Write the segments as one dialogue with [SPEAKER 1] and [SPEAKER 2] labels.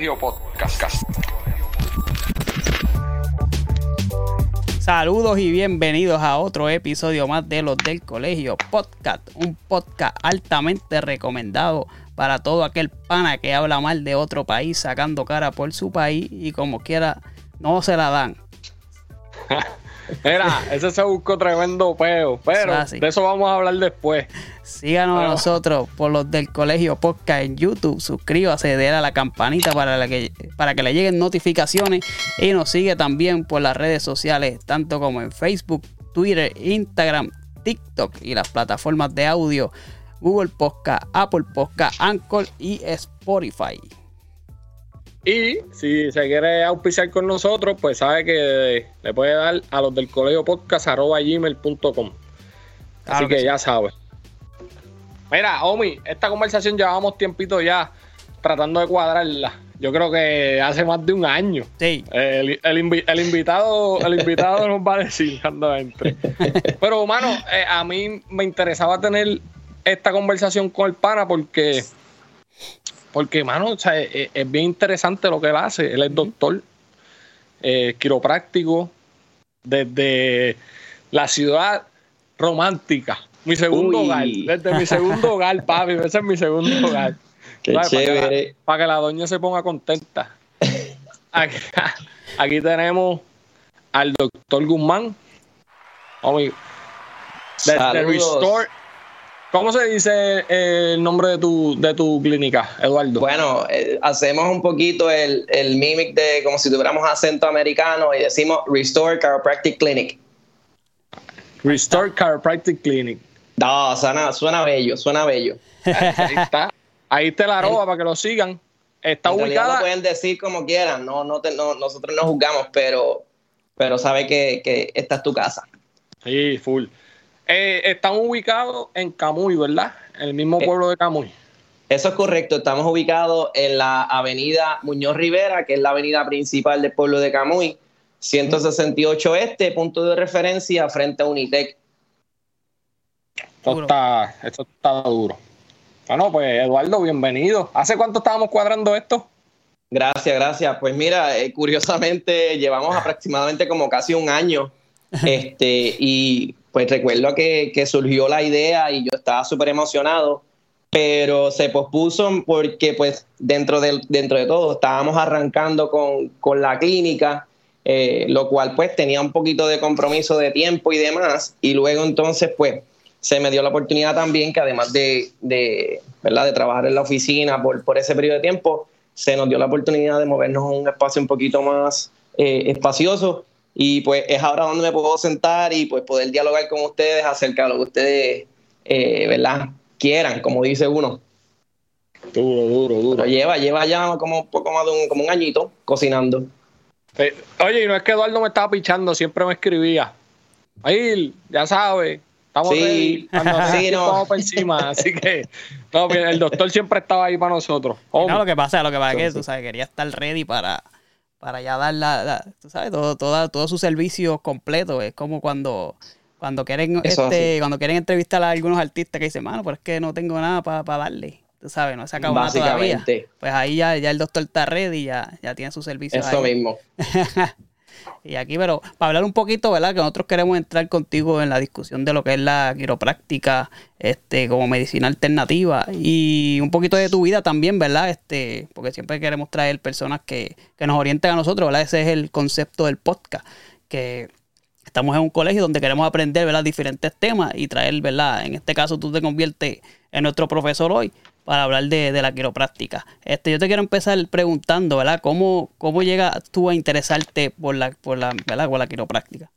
[SPEAKER 1] Colegio Podcast.
[SPEAKER 2] Saludos y bienvenidos a otro episodio más de los del Colegio Podcast, un podcast altamente recomendado para todo aquel pana que habla mal de otro país sacando cara por su país y como quiera no se la dan.
[SPEAKER 3] Mira, ese se buscó tremendo peo, pero de eso vamos a hablar después.
[SPEAKER 2] Síganos a nosotros por los del Colegio Podcast en YouTube. Suscríbase, déle a la campanita para, la que, para que le lleguen notificaciones. Y nos sigue también por las redes sociales, tanto como en Facebook, Twitter, Instagram, TikTok y las plataformas de audio Google Podcast, Apple Podcast, Anchor y Spotify.
[SPEAKER 3] Y si se quiere auspiciar con nosotros, pues sabe que le puede dar a los del colegio podcast arroba gmail.com. Así
[SPEAKER 2] Claro
[SPEAKER 3] que,
[SPEAKER 2] que sí.
[SPEAKER 3] ya sabe. Mira, Omi, esta conversación llevábamos tiempito ya tratando de cuadrarla. Yo creo que hace más de un año.
[SPEAKER 2] Sí,
[SPEAKER 3] El, el invi- el invitado, el invitado nos va a decir cuando entre. Pero, mano, eh, a mí me interesaba tener esta conversación con el pana porque, porque mano, o sea, es, es bien interesante lo que él hace. Él es doctor, eh, quiropráctico, desde la ciudad romántica. Mi segundo
[SPEAKER 4] Uy.
[SPEAKER 3] hogar. Desde mi segundo hogar, papi. Ese es mi segundo hogar.
[SPEAKER 4] Qué
[SPEAKER 3] ¿Sabes? Para que,
[SPEAKER 4] chévere.
[SPEAKER 3] la, para que la doña se ponga contenta. Aquí, aquí tenemos al doctor Guzmán. Homie, de, de
[SPEAKER 4] Saludos.
[SPEAKER 3] Restore. ¿Cómo se dice el nombre de tu, de tu clínica, Eduardo?
[SPEAKER 4] Bueno, eh, hacemos un poquito el, el mimic de como si tuviéramos acento americano y decimos Restore Chiropractic Clinic.
[SPEAKER 3] Restore Chiropractic Clinic.
[SPEAKER 4] No, suena, suena bello, suena bello.
[SPEAKER 3] Ahí está. Ahí te la roba para que lo sigan. Está
[SPEAKER 4] en
[SPEAKER 3] ubicada.
[SPEAKER 4] lo pueden decir como quieran, no, no, te- no- nosotros no juzgamos, pero, pero sabe que, que esta es tu casa.
[SPEAKER 3] Sí, full. Eh, están ubicados en Camuy, ¿verdad? En el mismo
[SPEAKER 4] Eh,
[SPEAKER 3] pueblo de Camuy.
[SPEAKER 4] Eso es correcto, estamos ubicados en la avenida Muñoz Rivera, que es la avenida principal del pueblo de Camuy, 168 Este, punto de referencia frente a Unitec.
[SPEAKER 3] Esto está, esto está duro. Bueno, pues Eduardo, bienvenido. ¿Hace cuánto estábamos cuadrando esto?
[SPEAKER 4] Gracias, gracias. Pues mira, eh, curiosamente llevamos aproximadamente como casi un año. Este, y pues recuerdo que, que surgió la idea y yo estaba súper emocionado, pero se pospuso porque pues dentro de, dentro de todo estábamos arrancando con, con la clínica, eh, lo cual pues tenía un poquito de compromiso de tiempo y demás. Y luego entonces pues se me dio la oportunidad también que además de, de, ¿verdad? de trabajar en la oficina por, por ese periodo de tiempo, se nos dio la oportunidad de movernos a un espacio un poquito más eh, espacioso y pues es ahora donde me puedo sentar y pues poder dialogar con ustedes acerca de lo que ustedes, eh, ¿verdad? Quieran, como dice uno.
[SPEAKER 3] Duro, duro, duro.
[SPEAKER 4] Pero lleva, lleva ya como un poco más de un, como un añito cocinando.
[SPEAKER 3] Eh, Oye, y no es que Eduardo me estaba pichando, siempre me escribía. Ahí, ya sabes, estamos
[SPEAKER 4] Sí. Sí, no.
[SPEAKER 3] vamos para encima. Así que, no, el doctor siempre estaba ahí para nosotros. Hombre,
[SPEAKER 2] No, lo que pasa, lo que pasa es que tú sabes, quería estar ready para, para ya dar la, la- tú sabes, todo, toda, todo su servicio completo. Es como cuando, cuando quieren,
[SPEAKER 4] Eso
[SPEAKER 2] este, cuando quieren entrevistar a algunos artistas que dicen, mano, pero es que no tengo nada para darle. Tú sabes, no se acabó nada todavía. Pues ahí ya, ya el doctor está ready, ya, ya tiene su servicio.
[SPEAKER 4] eso
[SPEAKER 2] ahí.
[SPEAKER 4] mismo.
[SPEAKER 2] Y aquí, pero para hablar un poquito, ¿verdad? Que nosotros queremos entrar contigo en la discusión de lo que es la quiropráctica este, como medicina alternativa y un poquito de tu vida también, ¿verdad? Este, porque siempre queremos traer personas que, que nos orienten a nosotros, ¿verdad? Ese es el concepto del podcast, que estamos en un colegio donde queremos aprender, ¿verdad? Diferentes temas y traer, ¿verdad? En este caso tú te conviertes en nuestro profesor hoy para hablar de, de la quiropráctica. Este, yo te quiero empezar preguntando, ¿verdad? ¿Cómo, cómo llegas tú a interesarte por la, por la, ¿verdad? por la quiropráctica?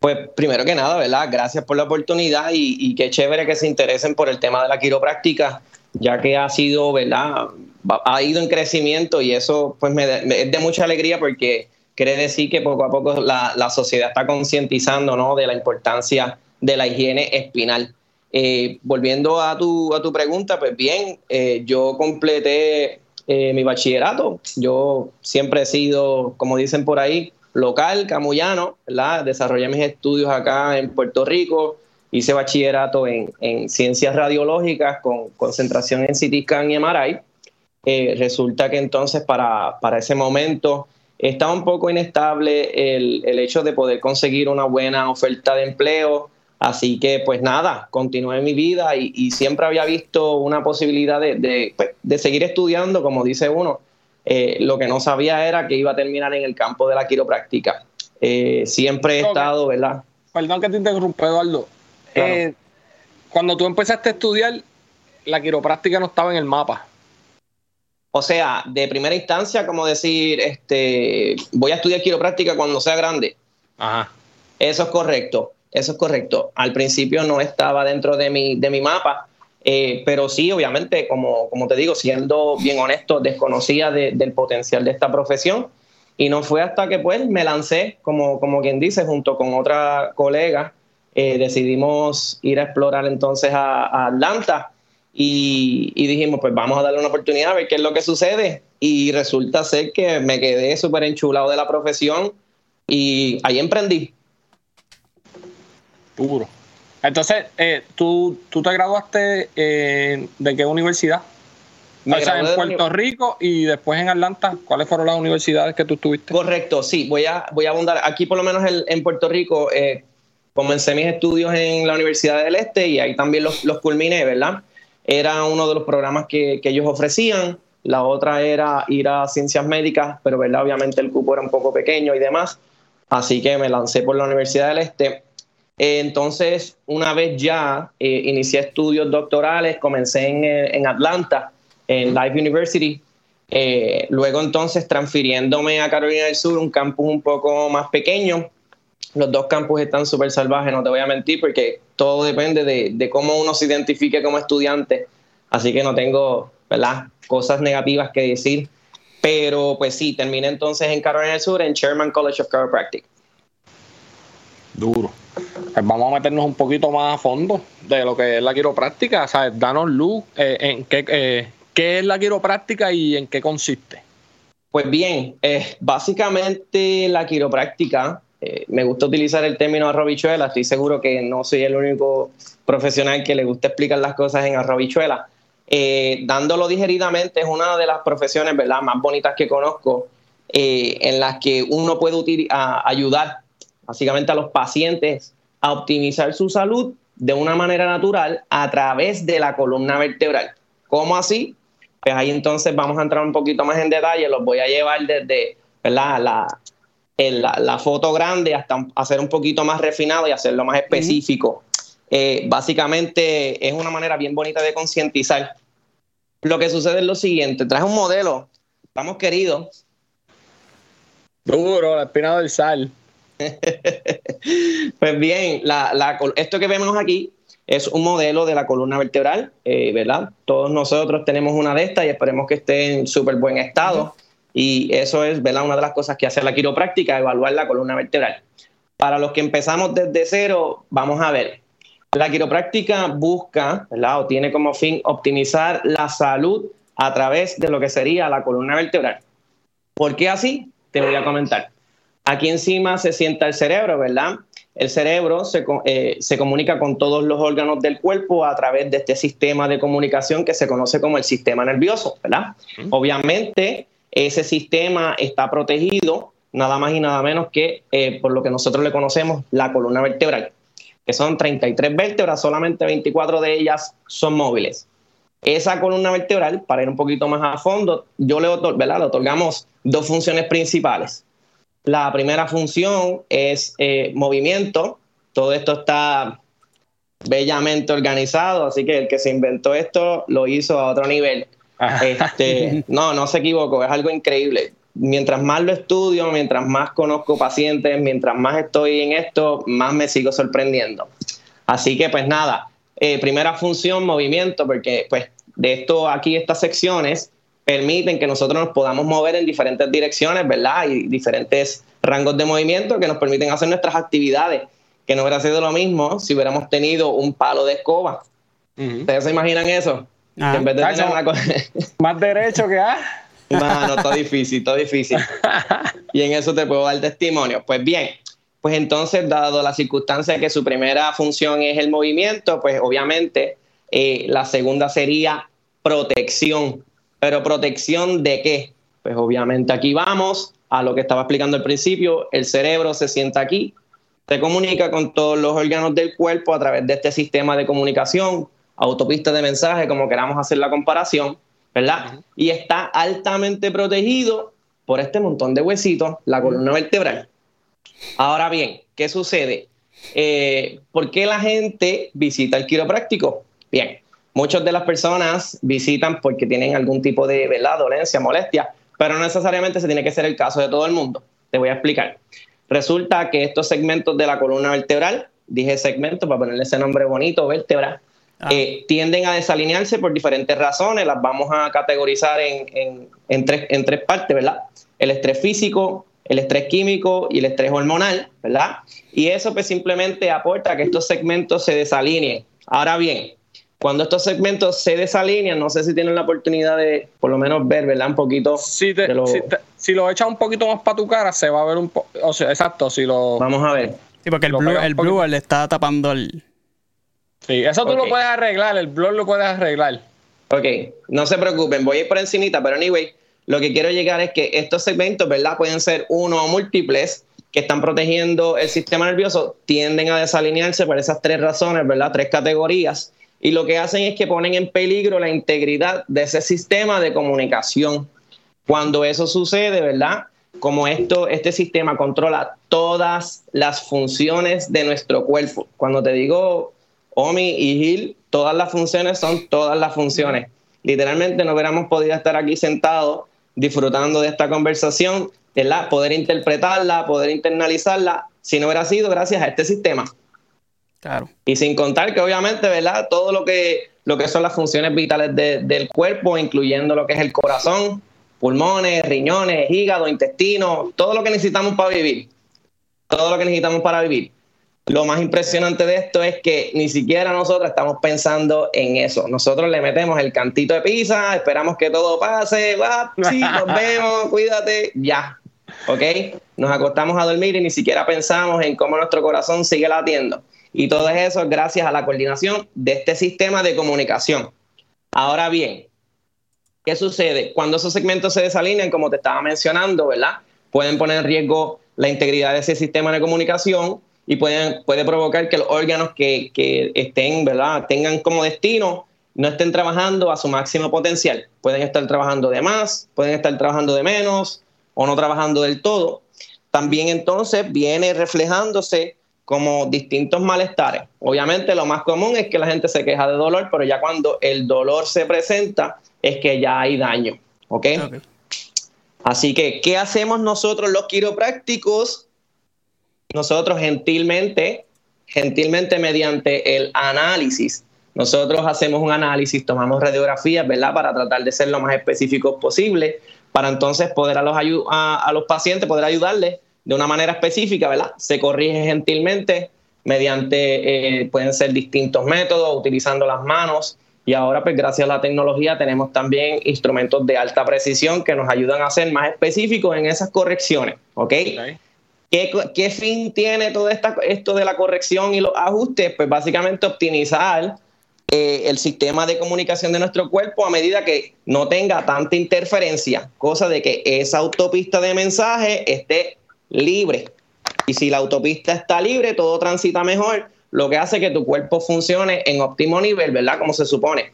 [SPEAKER 4] Pues primero que nada, ¿verdad? Gracias por la oportunidad y, y qué chévere que se interesen por el tema de la quiropráctica, ya que ha sido, ¿verdad? Ha ido en crecimiento y eso pues me, me- es de mucha alegría porque quiere decir que poco a poco la, la sociedad está concientizando, ¿no? De la importancia de la higiene espinal. Eh, volviendo a tu, a tu pregunta, pues bien, eh, yo completé eh, mi bachillerato. Yo siempre he sido, como dicen por ahí, local, camuyano, ¿verdad? Desarrollé mis estudios acá en Puerto Rico, hice bachillerato en, en ciencias radiológicas con concentración en CT scan y MRI. Eh, resulta que entonces para, para, ese momento estaba un poco inestable el, el, hecho de poder conseguir una buena oferta de empleo. Así que pues nada, continué mi vida y, y siempre había visto una posibilidad de, de, pues, de seguir estudiando, como dice uno. Eh, lo que no sabía era que iba a terminar en el campo de la quiropráctica. Eh, siempre he estado, ¿verdad?
[SPEAKER 3] Perdón que te interrumpa, Eduardo. Eh, cuando tú empezaste a estudiar, la quiropráctica no estaba en el mapa.
[SPEAKER 4] O sea, de primera instancia, como decir, este, voy a estudiar quiropráctica cuando sea grande.
[SPEAKER 3] Ajá.
[SPEAKER 4] Eso es correcto, eso es correcto. Al principio no estaba dentro de mi, de mi mapa, eh, pero sí, obviamente, como, como te digo, siendo bien honesto, desconocía del potencial de esta profesión. Y no fue hasta que pues me lancé, como, como quien dice, junto con otra colega, eh, decidimos ir a explorar entonces a, Atlanta y, dijimos, pues vamos a darle una oportunidad a ver qué es lo que sucede. Y resulta ser que me quedé súper enchulado de la profesión y ahí emprendí.
[SPEAKER 3] Puro. Entonces, eh, ¿tú, ¿tú te graduaste eh, de qué universidad? o sea, en Puerto Rico y después en Atlanta, ¿cuáles fueron las universidades que tú estuviste?
[SPEAKER 4] Correcto, sí, voy a, voy a abundar. Aquí por lo menos en Puerto Rico eh, comencé mis estudios en la Universidad del Este y ahí también los, los culminé, ¿verdad? Era uno de los programas que, que, ellos ofrecían. La otra era ir a ciencias médicas, pero ¿verdad? obviamente el cupo era un poco pequeño y demás. Así que me lancé por la Universidad del Este. Eh, entonces, una vez ya eh, inicié estudios doctorales, comencé en, en Atlanta en Live University. Eh, luego entonces transfiriéndome a Carolina del Sur, un campus un poco más pequeño. Los dos campus están súper salvajes, no te voy a mentir, porque todo depende de, de, cómo uno se identifique como estudiante. Así que no tengo ¿verdad? cosas negativas que decir. Pero pues sí, terminé entonces en Carolina del Sur, en Sherman College of Chiropractic.
[SPEAKER 3] Duro. Pues vamos a meternos un poquito más a fondo de lo que es la quiropráctica. ¿sabes? Danos luz eh, en qué, eh, ¿Qué es la quiropráctica y en qué consiste?
[SPEAKER 4] Pues bien, eh, básicamente la quiropráctica, me gusta utilizar el término arrobichuela, estoy seguro que no soy el único profesional que le gusta explicar las cosas en arrobichuela. Dándolo digeridamente es una de las profesiones ¿verdad? más bonitas que conozco, en las que uno puede ayudar básicamente a los pacientes a optimizar su salud de una manera natural a través de la columna vertebral. ¿Cómo así? pues ahí entonces vamos a entrar un poquito más en detalle, los voy a llevar desde La, la, foto grande hasta hacer un poquito más refinado y hacerlo más específico. Eh, básicamente es una manera bien bonita de concientizar. Lo que sucede es lo siguiente, traje un modelo, estamos queridos.
[SPEAKER 3] Duro, la espina del sal.
[SPEAKER 4] pues bien, la, esto que vemos aquí es un modelo de la columna vertebral, eh, ¿verdad? Todos nosotros tenemos una de estas y esperemos que esté en súper buen estado. Y eso es, ¿verdad? Una de las cosas que hace la quiropráctica, evaluar la columna vertebral. Para los que empezamos desde cero, vamos a ver. La quiropráctica busca, ¿verdad? O tiene como fin optimizar la salud a través de lo que sería la columna vertebral. ¿Por qué así? Te voy a comentar. Aquí encima se sienta el cerebro, ¿verdad? El cerebro eh, se, comunica con todos los órganos del cuerpo a través de este sistema de comunicación que se conoce como el sistema nervioso, ¿verdad? Obviamente, ese sistema está protegido nada más y nada menos que eh, por lo que nosotros le conocemos la columna vertebral, que son 33 vértebras, solamente 24 de ellas son móviles. Esa columna vertebral, para ir un poquito más a fondo, yo le, ¿verdad? le otorgamos dos funciones principales. La primera función es eh, movimiento. Todo esto está bellamente organizado, así que el que se inventó esto lo hizo a otro nivel. Este, no, no se equivocó, es algo increíble. Mientras más lo estudio, mientras más conozco pacientes, mientras más estoy en esto, más me sigo sorprendiendo. Así que pues nada, eh, primera función, movimiento, porque pues de esto aquí, estas secciones, permiten que nosotros nos podamos mover en diferentes direcciones, ¿verdad? Y diferentes rangos de movimiento que nos permiten hacer nuestras actividades, que no hubiera sido lo mismo si hubiéramos tenido un palo de escoba. ¿Ustedes se imaginan eso?
[SPEAKER 3] Ah. en vez de tener una cosa... Más derecho que ah.
[SPEAKER 4] No, no, está difícil, está difícil. Y en eso te puedo dar testimonio. Pues bien, pues entonces, dado la circunstancia de que su primera función es el movimiento, pues obviamente eh, la segunda sería protección Pero protección de qué? Pues obviamente aquí vamos a lo que estaba explicando al principio, el cerebro se sienta aquí, se comunica con todos los órganos del cuerpo a través de este sistema de comunicación, autopista de mensaje, como queramos hacer la comparación, ¿verdad? Y está altamente protegido por este montón de huesitos, la columna vertebral. Ahora bien, ¿qué sucede? Eh, ¿Por qué la gente visita el quiropráctico? Bien, muchas de las personas visitan porque tienen algún tipo de ¿verdad? dolencia, molestia, pero no necesariamente se tiene que ser el caso de todo el mundo. Te voy a explicar. Resulta que estos segmentos de la columna vertebral, dije segmento para ponerle ese nombre bonito, vértebra, ah. eh, tienden a desalinearse por diferentes razones. Las vamos a categorizar en, en, tres, en tres partes, ¿verdad? El estrés físico, el estrés químico y el estrés hormonal, ¿verdad? Y eso pues simplemente aporta a que estos segmentos se desalineen. Ahora bien, cuando estos segmentos se desalinean, no sé si tienen la oportunidad de por lo menos ver, ¿verdad? Un poquito.
[SPEAKER 3] Si, lo... Si, lo echas un poquito más para tu cara, se va a ver un poco. O sea, exacto, si lo.
[SPEAKER 4] Vamos a ver.
[SPEAKER 2] Sí, porque el, blue, el blue le está tapando el.
[SPEAKER 3] Sí, eso tú lo puedes arreglar, el blur lo puedes arreglar.
[SPEAKER 4] Ok, no se preocupen, voy a ir por encimita, pero anyway, lo que quiero llegar es que estos segmentos, ¿verdad? Pueden ser uno o múltiples que están protegiendo el sistema nervioso, tienden a desalinearse por esas tres razones, ¿verdad? Tres categorías. Y lo que hacen es que ponen en peligro la integridad de ese sistema de comunicación. Cuando eso sucede, ¿verdad? Como esto, este sistema controla todas las funciones de nuestro cuerpo. Cuando te digo Omi y Gil, todas las funciones son todas las funciones. Literalmente no hubiéramos podido estar aquí sentados disfrutando de esta conversación, ¿verdad? Poder interpretarla, poder internalizarla, si no hubiera sido gracias a este sistema.
[SPEAKER 2] Claro.
[SPEAKER 4] Y sin contar que obviamente, ¿verdad? Todo lo que, lo que son las funciones vitales del cuerpo, incluyendo lo que es el corazón, pulmones, riñones, hígado, intestino, todo lo que necesitamos para vivir. Todo lo que necesitamos para vivir. Lo más impresionante de esto es que ni siquiera nosotros estamos pensando en eso. Nosotros le metemos el cantito de pizza, esperamos que todo pase, va, sí, nos vemos, cuídate, ya. ¿Ok? Nos acostamos a dormir y ni siquiera pensamos en cómo nuestro corazón sigue latiendo. Y todo eso es gracias a la coordinación de este sistema de comunicación. Ahora bien, ¿qué sucede? Cuando esos segmentos se desalinean, como te estaba mencionando, ¿verdad? Pueden poner en riesgo la integridad de ese sistema de comunicación y pueden, puede provocar que los órganos que, que estén, ¿verdad? Tengan como destino no estén trabajando a su máximo potencial. Pueden estar trabajando de más, pueden estar trabajando de menos o no trabajando del todo. También entonces viene reflejándose como distintos malestares. Obviamente lo más común es que la gente se queja de dolor, pero ya cuando el dolor se presenta es que ya hay daño. ¿Ok? okay. Así que, ¿qué hacemos nosotros los quiroprácticos? nosotros gentilmente, gentilmente mediante el análisis, nosotros hacemos un análisis, tomamos radiografías, ¿verdad? Para tratar de ser lo más específicos posible, para entonces poder a los, a, los pacientes, poder ayudarles de una manera específica, ¿verdad? Se corrige gentilmente mediante, eh, pueden ser distintos métodos, utilizando las manos. Y ahora, pues gracias a la tecnología, tenemos también instrumentos de alta precisión que nos ayudan a ser más específicos en esas correcciones, ¿ok? okay. ¿Qué, fin tiene todo esto de la corrección y los ajustes? Pues básicamente optimizar eh, el sistema de comunicación de nuestro cuerpo a medida que no tenga tanta interferencia, cosa de que esa autopista de mensaje esté libre. Y si la autopista está libre, todo transita mejor, lo que hace que tu cuerpo funcione en óptimo nivel, ¿verdad? Como se supone.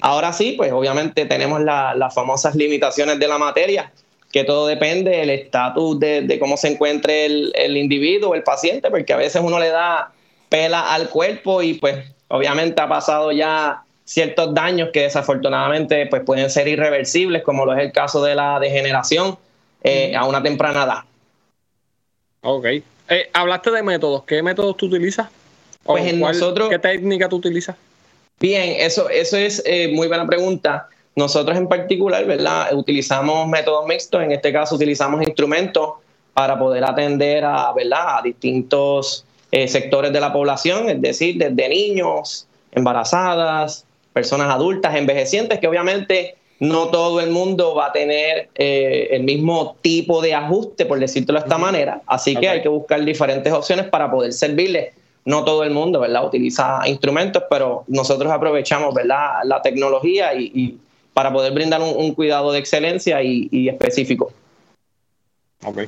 [SPEAKER 4] Ahora sí, pues obviamente tenemos las famosas limitaciones de la materia, que todo depende del estatus de, cómo se encuentre el, el individuo, el paciente, porque a veces uno le da pela al cuerpo y pues obviamente ha pasado ya ciertos daños que desafortunadamente pues pueden ser irreversibles, como lo es el caso de la degeneración eh, a una temprana edad.
[SPEAKER 3] Ok. Eh, hablaste de métodos. ¿Qué métodos tú utilizas?
[SPEAKER 4] Pues en nosotros...
[SPEAKER 3] ¿Qué técnica tú utilizas?
[SPEAKER 4] Bien, eso, eso es eh, muy buena pregunta. Nosotros en particular, ¿verdad? Utilizamos métodos mixtos, en este caso utilizamos instrumentos para poder atender a, ¿verdad? a distintos eh, sectores de la población, es decir, desde niños, embarazadas, personas adultas, envejecientes, que obviamente no todo el mundo va a tener eh, el mismo tipo de ajuste, por decirlo de esta manera. Así que hay que buscar diferentes opciones para poder servirles. No todo el mundo, ¿verdad? Utiliza instrumentos, pero nosotros aprovechamos, ¿verdad? La tecnología y para poder brindar un, cuidado de excelencia y, específico.
[SPEAKER 2] Ok.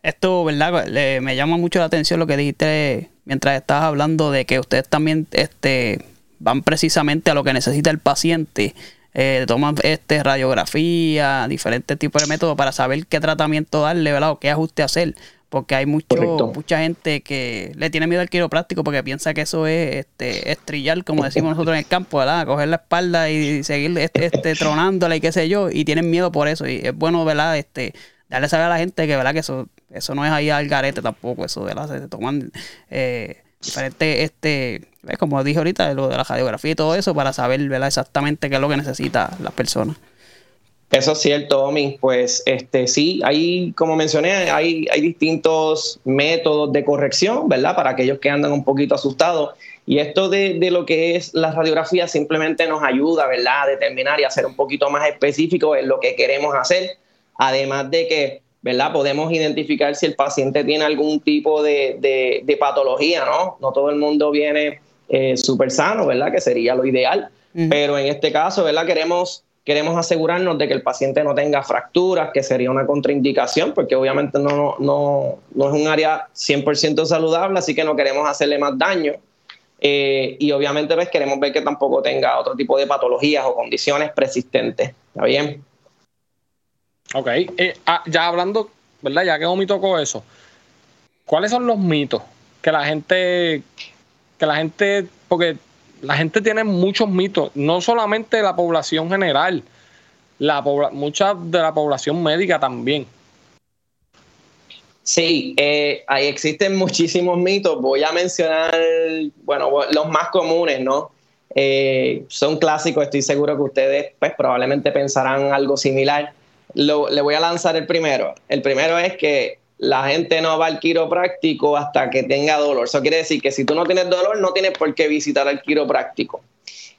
[SPEAKER 2] Esto, ¿verdad? me llama mucho la atención lo que dijiste mientras estabas hablando de que ustedes también este, van precisamente a lo que necesita el paciente. Eh, toman este, radiografía, diferentes tipos de métodos para saber qué tratamiento darle, ¿verdad? O qué ajuste hacer porque hay mucho, mucha gente que le tiene miedo al quiropráctico porque piensa que eso es este, estrellar, como decimos nosotros en el campo, ¿verdad? Coger la espalda y seguir este, este, tronándola y qué sé yo, y tienen miedo por eso. Y es bueno, ¿verdad? Este, darle saber a la gente que, ¿verdad? Que eso, eso no es ahí al garete tampoco, eso, ¿verdad? Se toman eh, diferentes, este, como dije ahorita, lo de la radiografía y todo eso para saber, ¿verdad? Exactamente qué es lo que necesita las personas.
[SPEAKER 4] Eso es cierto, Omi. Pues este sí, hay, como mencioné, hay, hay distintos métodos de corrección, ¿verdad? Para aquellos que andan un poquito asustados. Y esto de, de, lo que es la radiografía simplemente nos ayuda, ¿verdad? A determinar y a ser un poquito más específico en lo que queremos hacer. Además de que, ¿verdad? Podemos identificar si el paciente tiene algún tipo de, de, patología, ¿no? No todo el mundo viene eh, súper sano, ¿verdad? Que sería lo ideal. Pero en este caso, ¿verdad? Queremos queremos asegurarnos de que el paciente no tenga fracturas, que sería una contraindicación, porque obviamente no, no, no es un área 100% saludable, así que no queremos hacerle más daño. Eh, y obviamente pues, queremos ver que tampoco tenga otro tipo de patologías o condiciones persistentes. ¿Está bien?
[SPEAKER 3] Ok, eh, ah, ya hablando, ¿verdad? Ya que Omi tocó eso, ¿cuáles son los mitos que la gente, que la gente, porque la gente tiene muchos mitos, no solamente la población general, la mucha de la población médica también.
[SPEAKER 4] Sí, eh, ahí existen muchísimos mitos. Voy a mencionar, bueno, los más comunes, ¿no? Eh, son clásicos, estoy seguro que ustedes pues, probablemente pensarán algo similar. Le voy a lanzar el primero. El primero es que la gente no va al quiropráctico hasta que tenga dolor. Eso quiere decir que si tú no tienes dolor, no tienes por qué visitar al quiropráctico.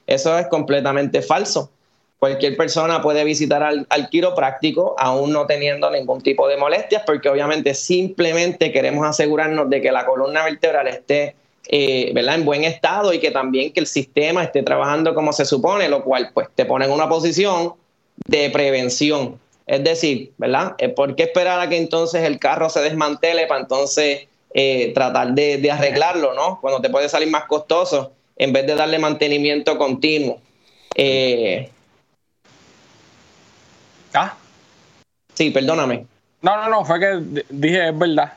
[SPEAKER 4] Eso es completamente falso. Cualquier persona puede visitar al, quiropráctico aún no teniendo ningún tipo de molestias, porque obviamente simplemente queremos asegurarnos de que la columna vertebral esté eh, en buen estado y que también que el sistema esté trabajando como se supone, lo cual pues te pone en una posición de prevención. Es decir, ¿verdad? Eh, ¿Por qué esperar a que entonces el carro se desmantele para entonces eh, tratar de, arreglarlo, ¿no? Cuando te puede salir más costoso en vez de darle mantenimiento continuo. Eh,
[SPEAKER 3] ¿Ah?
[SPEAKER 4] Sí, perdóname.
[SPEAKER 3] No, no, no, fue que dije es verdad.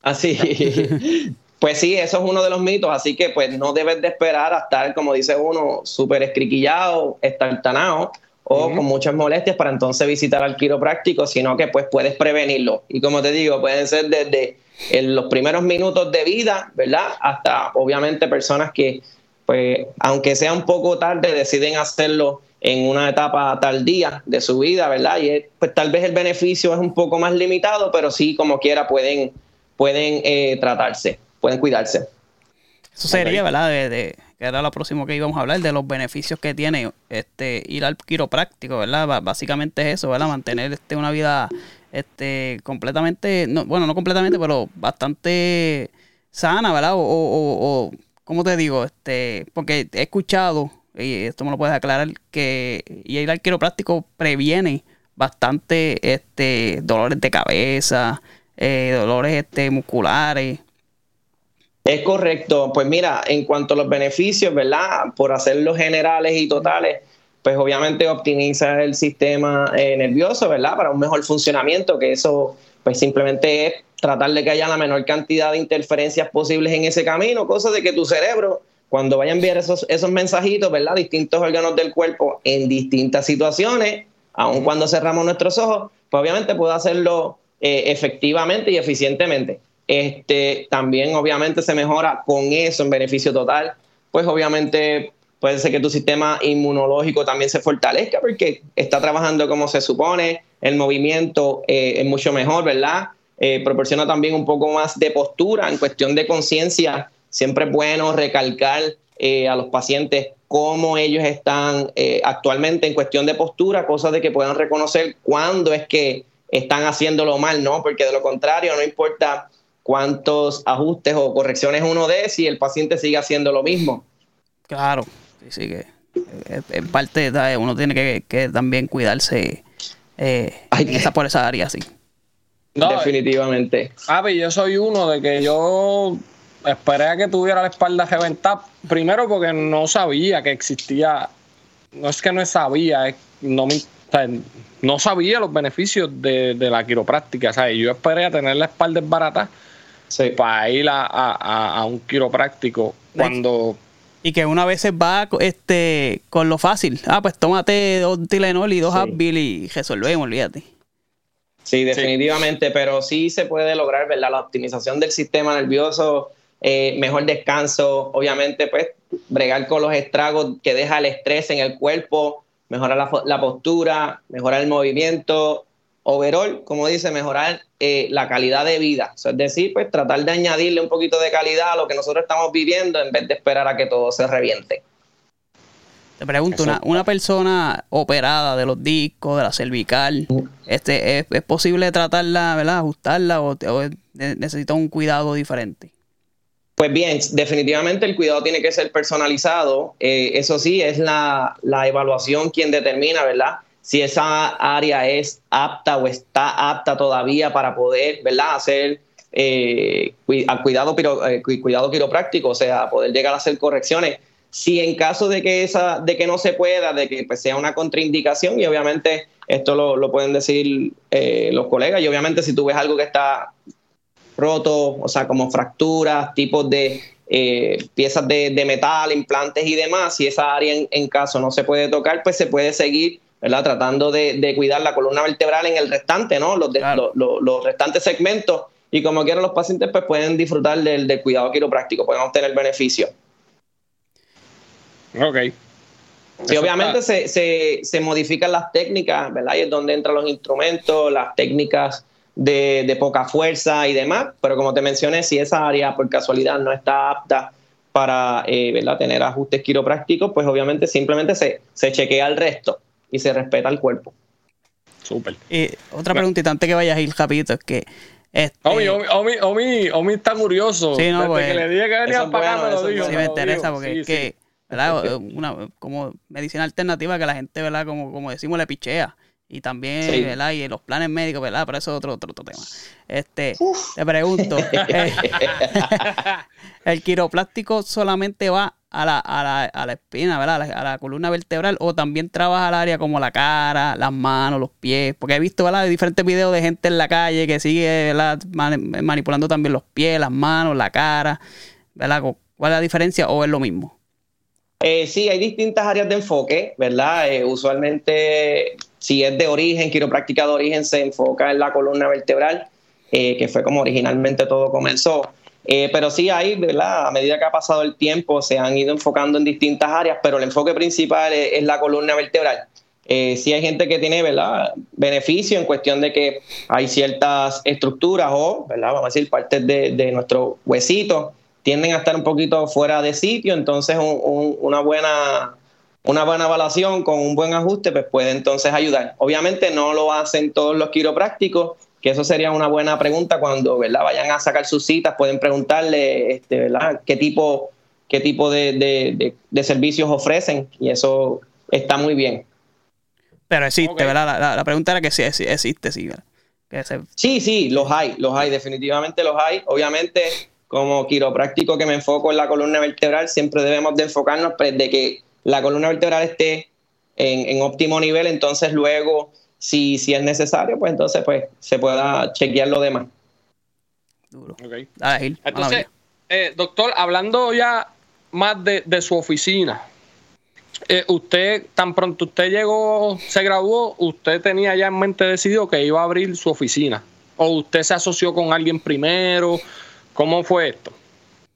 [SPEAKER 4] Así. pues sí, eso es uno de los mitos, así que pues no debes de esperar a estar, como dice uno, súper escriquillado, estartanado, o con muchas molestias para entonces visitar al quiropráctico, sino que pues puedes prevenirlo. Y como te digo, pueden ser desde los primeros minutos de vida, ¿verdad? Hasta obviamente personas que, pues, aunque sea un poco tarde, deciden hacerlo en una etapa tardía de su vida, ¿verdad? Y pues tal vez el beneficio es un poco más limitado, pero sí, como quiera, pueden, pueden eh, tratarse, pueden cuidarse.
[SPEAKER 2] Eso sería, ¿verdad? de que era lo próximo que íbamos a hablar, de los beneficios que tiene este ir al quiropráctico, ¿verdad? básicamente es eso, ¿verdad? Mantener este, una vida este, completamente, no, bueno, no completamente, pero bastante sana, ¿verdad? O, o, ¿cómo te digo? Este, porque he escuchado, y esto me lo puedes aclarar, que ir al quiropráctico previene bastante este, dolores de cabeza, eh, dolores este, musculares,
[SPEAKER 4] es correcto. Pues mira, en cuanto a los beneficios, ¿verdad? Por hacerlos generales y totales, pues obviamente optimiza el sistema eh, nervioso, ¿verdad? Para un mejor funcionamiento, que eso pues simplemente es tratar de que haya la menor cantidad de interferencias posibles en ese camino, cosa de que tu cerebro, cuando vaya a enviar esos, esos mensajitos, ¿verdad? Distintos órganos del cuerpo en distintas situaciones, aun cuando cerramos nuestros ojos, pues obviamente puede hacerlo eh, efectivamente y eficientemente. Este, también obviamente se mejora con eso en beneficio total. Pues obviamente puede ser que tu sistema inmunológico también se fortalezca porque está trabajando como se supone, el movimiento eh, es mucho mejor, ¿verdad? Eh, proporciona también un poco más de postura en cuestión de conciencia. Siempre es bueno recalcar eh, a los pacientes cómo ellos están actualmente en cuestión de postura, cosa de que puedan reconocer cuándo es que están haciéndolo mal, ¿no? Porque de lo contrario, no importa cuántos ajustes o correcciones uno dé si el paciente sigue haciendo lo mismo.
[SPEAKER 2] Claro, sí, sí que en parte uno tiene que, también cuidarse eh, en esa, por esa área, sí.
[SPEAKER 4] Definitivamente.
[SPEAKER 3] Ah, yo soy uno de que yo esperé a que tuviera la espalda reventada. Primero porque no sabía que existía. No es que no sabía, no me, no sabía los beneficios de, la quiropráctica. ¿sabes? Yo esperé a tener la espalda barata para ir a, un quiropráctico cuando.
[SPEAKER 2] Y que una vez va este, con lo fácil. Ah, pues tómate dos Tilenol y dos Advil y resolvemos, olvídate.
[SPEAKER 4] Sí, definitivamente, pero sí se puede lograr, ¿verdad? La optimización del sistema nervioso, eh, mejor descanso, obviamente, pues, bregar con los estragos que deja el estrés en el cuerpo, mejorar la, postura, mejorar el movimiento, overall, como dice, mejorar eh, la calidad de vida. es decir, pues tratar de añadirle un poquito de calidad a lo que nosotros estamos viviendo en vez de esperar a que todo se reviente.
[SPEAKER 2] Te pregunto, una, persona operada de los discos, de la cervical, este, ¿es, posible tratarla, ¿verdad? ajustarla o, necesita un cuidado diferente?
[SPEAKER 4] Pues bien, definitivamente el cuidado tiene que ser personalizado. Eh, eso sí, es la, evaluación quien determina, ¿verdad? Si esa área es apta o está apta todavía para poder, ¿verdad? Hacer eh, cuidado, eh, cuidado quiropráctico, o sea, poder llegar a hacer correcciones si en caso de que esa, de que no se pueda, de que pues, sea una contraindicación, y obviamente esto lo, pueden decir eh, los colegas, y obviamente si tú ves algo que está roto, o sea, como fracturas, tipos de eh, piezas de, metal, implantes y demás, si esa área en, caso no se puede tocar, pues se puede seguir ¿verdad? tratando de, cuidar la columna vertebral en el restante, ¿no? Los, los, restantes segmentos, y como quieran los pacientes, pues pueden disfrutar del, del cuidado quiropráctico, pueden obtener beneficio.
[SPEAKER 3] Ok.
[SPEAKER 4] Sí, obviamente se, se, modifican las técnicas, ¿verdad? Y es donde entran los instrumentos, las técnicas de, poca fuerza y demás. Pero como te mencioné, si esa área por casualidad no está apta para eh, ¿verdad? tener ajustes quiroprácticos, pues obviamente simplemente se, se chequea el resto y se respeta el cuerpo.
[SPEAKER 2] Súper. Y otra preguntita antes que vayas a ir rapidito, es que este...
[SPEAKER 3] Omi, Omi, Omi, Omi, está curioso.
[SPEAKER 2] Sí, no,
[SPEAKER 3] pues, que le dije que venía para acá, me lo dijo.
[SPEAKER 2] Sí, me interesa porque es que ¿verdad? Una, como medicina alternativa que la gente, ¿verdad? Como, como decimos, le pichea. Y también, ¿verdad? Y los planes médicos, ¿verdad? Pero eso es otro, otro, otro tema. Este, te pregunto, eh, ¿el quiroplástico solamente va a la, a la, a la espina, ¿verdad? A la, columna vertebral o también trabaja el área como la cara, las manos, los pies? Porque he visto, ¿verdad? Diferentes videos de gente en la calle que sigue, manipulando también los pies, las manos, la cara, ¿verdad? ¿Cuál es la diferencia o es lo mismo?
[SPEAKER 4] Eh, sí, hay distintas áreas de enfoque, ¿verdad? Eh, usualmente, si es de origen, quiropráctica de origen, se enfoca en la columna vertebral, eh, que fue como originalmente todo comenzó. Pero sí hay, ¿verdad? A medida que ha pasado el tiempo, se han ido enfocando en distintas áreas, pero el enfoque principal es, la columna vertebral. sí hay gente que tiene, ¿verdad? Beneficio en cuestión de que hay ciertas estructuras o, ¿verdad? Vamos a decir, partes de, de nuestro huesito tienden a estar un poquito fuera de sitio, entonces una buena una buena evaluación con un buen ajuste pues puede entonces ayudar. Obviamente no lo hacen todos los quiroprácticos, que eso sería una buena pregunta cuando ¿verdad? vayan a sacar sus citas, pueden preguntarle este, ¿verdad? qué tipo, qué tipo de, servicios ofrecen y eso está muy bien.
[SPEAKER 2] Pero existe, ¿verdad? La, pregunta era que sí existe, sí, ¿verdad?
[SPEAKER 4] Sí, sí, los hay, los hay, definitivamente los hay. Obviamente como quiropráctico que me enfoco en la columna vertebral, siempre debemos de enfocarnos pues, de que la columna vertebral esté en, óptimo nivel, entonces luego, si, si es necesario, pues entonces pues se pueda chequear lo demás.
[SPEAKER 3] Duro. entonces, eh, doctor, hablando ya más de, su oficina, eh, usted, tan pronto usted llegó, se graduó, usted tenía ya en mente decidido que iba a abrir su oficina. ¿O usted se asoció con alguien primero? ¿Cómo fue esto?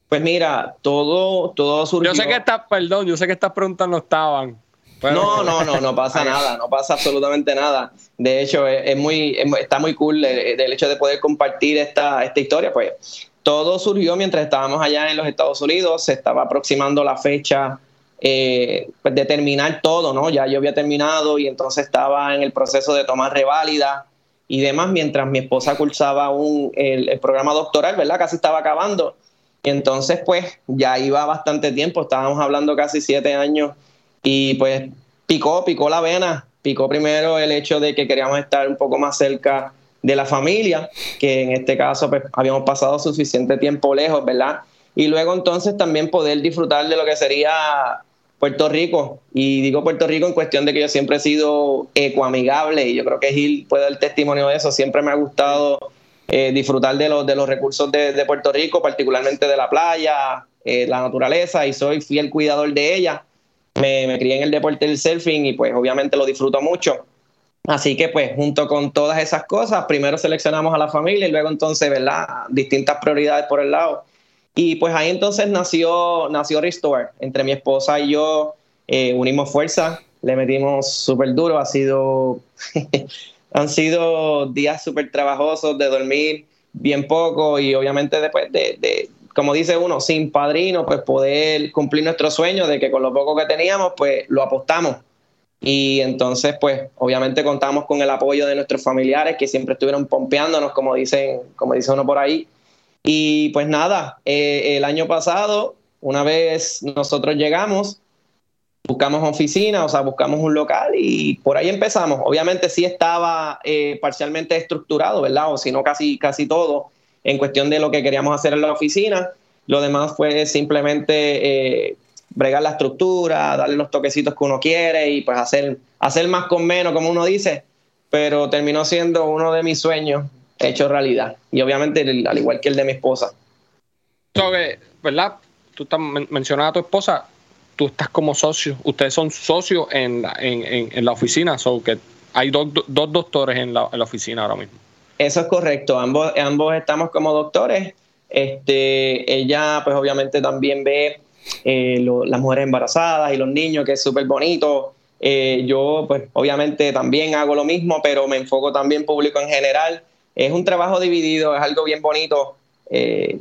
[SPEAKER 4] Pues mira, todo, todo surgió.
[SPEAKER 3] Yo sé que estas, perdón, yo sé que estas preguntas no estaban.
[SPEAKER 4] No, no, no, no pasa nada, no pasa absolutamente nada. De hecho, es, muy, está muy cool el, hecho de poder compartir esta, esta historia. Pues todo surgió mientras estábamos allá en los Estados Unidos, se estaba aproximando la fecha eh, pues de terminar todo, ¿no? Ya yo había terminado y entonces estaba en el proceso de tomar reválida y demás, mientras mi esposa cursaba un, el, programa doctoral, ¿verdad? Casi estaba acabando. Y entonces, pues, ya iba bastante tiempo, estábamos hablando casi siete años Y pues picó, picó la vena, picó primero el hecho de que queríamos estar un poco más cerca de la familia, que en este caso pues, habíamos pasado suficiente tiempo lejos, ¿verdad? Y luego entonces también poder disfrutar de lo que sería Puerto Rico. Y digo Puerto Rico en cuestión de que yo siempre he sido ecoamigable y yo creo que Gil puede dar testimonio de eso. Siempre me ha gustado eh, disfrutar de los, de los recursos de, Puerto Rico, particularmente de la playa, eh, la naturaleza, y soy fiel cuidador de ella. Me, me crié en el deporte del surfing y pues obviamente lo disfruto mucho. Así que pues junto con todas esas cosas, primero seleccionamos a la familia y luego entonces, ¿verdad? Distintas prioridades por el lado. Y pues ahí entonces nació, nació Restore. Entre mi esposa y yo eh, unimos fuerzas, le metimos súper duro, ha sido, han sido días súper trabajosos de dormir bien poco y obviamente después de, de, como dice uno, sin padrino, pues poder cumplir nuestro sueño de que con lo poco que teníamos, pues lo apostamos y entonces, pues, obviamente contamos con el apoyo de nuestros familiares que siempre estuvieron pompeándonos, como dicen, como dice uno por ahí. Y pues nada, eh, el año pasado, una vez nosotros llegamos, buscamos oficina, o sea, buscamos un local y por ahí empezamos. Obviamente sí estaba eh, parcialmente estructurado, ¿verdad? O si no, casi, casi todo en cuestión de lo que queríamos hacer en la oficina. Lo demás fue simplemente eh, bregar la estructura, darle los toquecitos que uno quiere y pues hacer, hacer más con menos, como uno dice, pero terminó siendo uno de mis sueños hecho realidad. Y obviamente al igual que el de mi esposa.
[SPEAKER 3] ¿Verdad? Tú estás mencionando a tu esposa, tú estás como socio, ustedes son socios en la, en, la oficina, so que hay dos, doctores en la, en la, oficina ahora mismo.
[SPEAKER 4] Eso es correcto, ambos, ambos estamos como doctores. Este, ella pues obviamente también ve eh, las mujeres embarazadas y los niños, que es súper bonito. Eh, yo, pues, obviamente también hago lo mismo, pero me enfoco también público en general. Es un trabajo dividido, es algo bien bonito. Eh,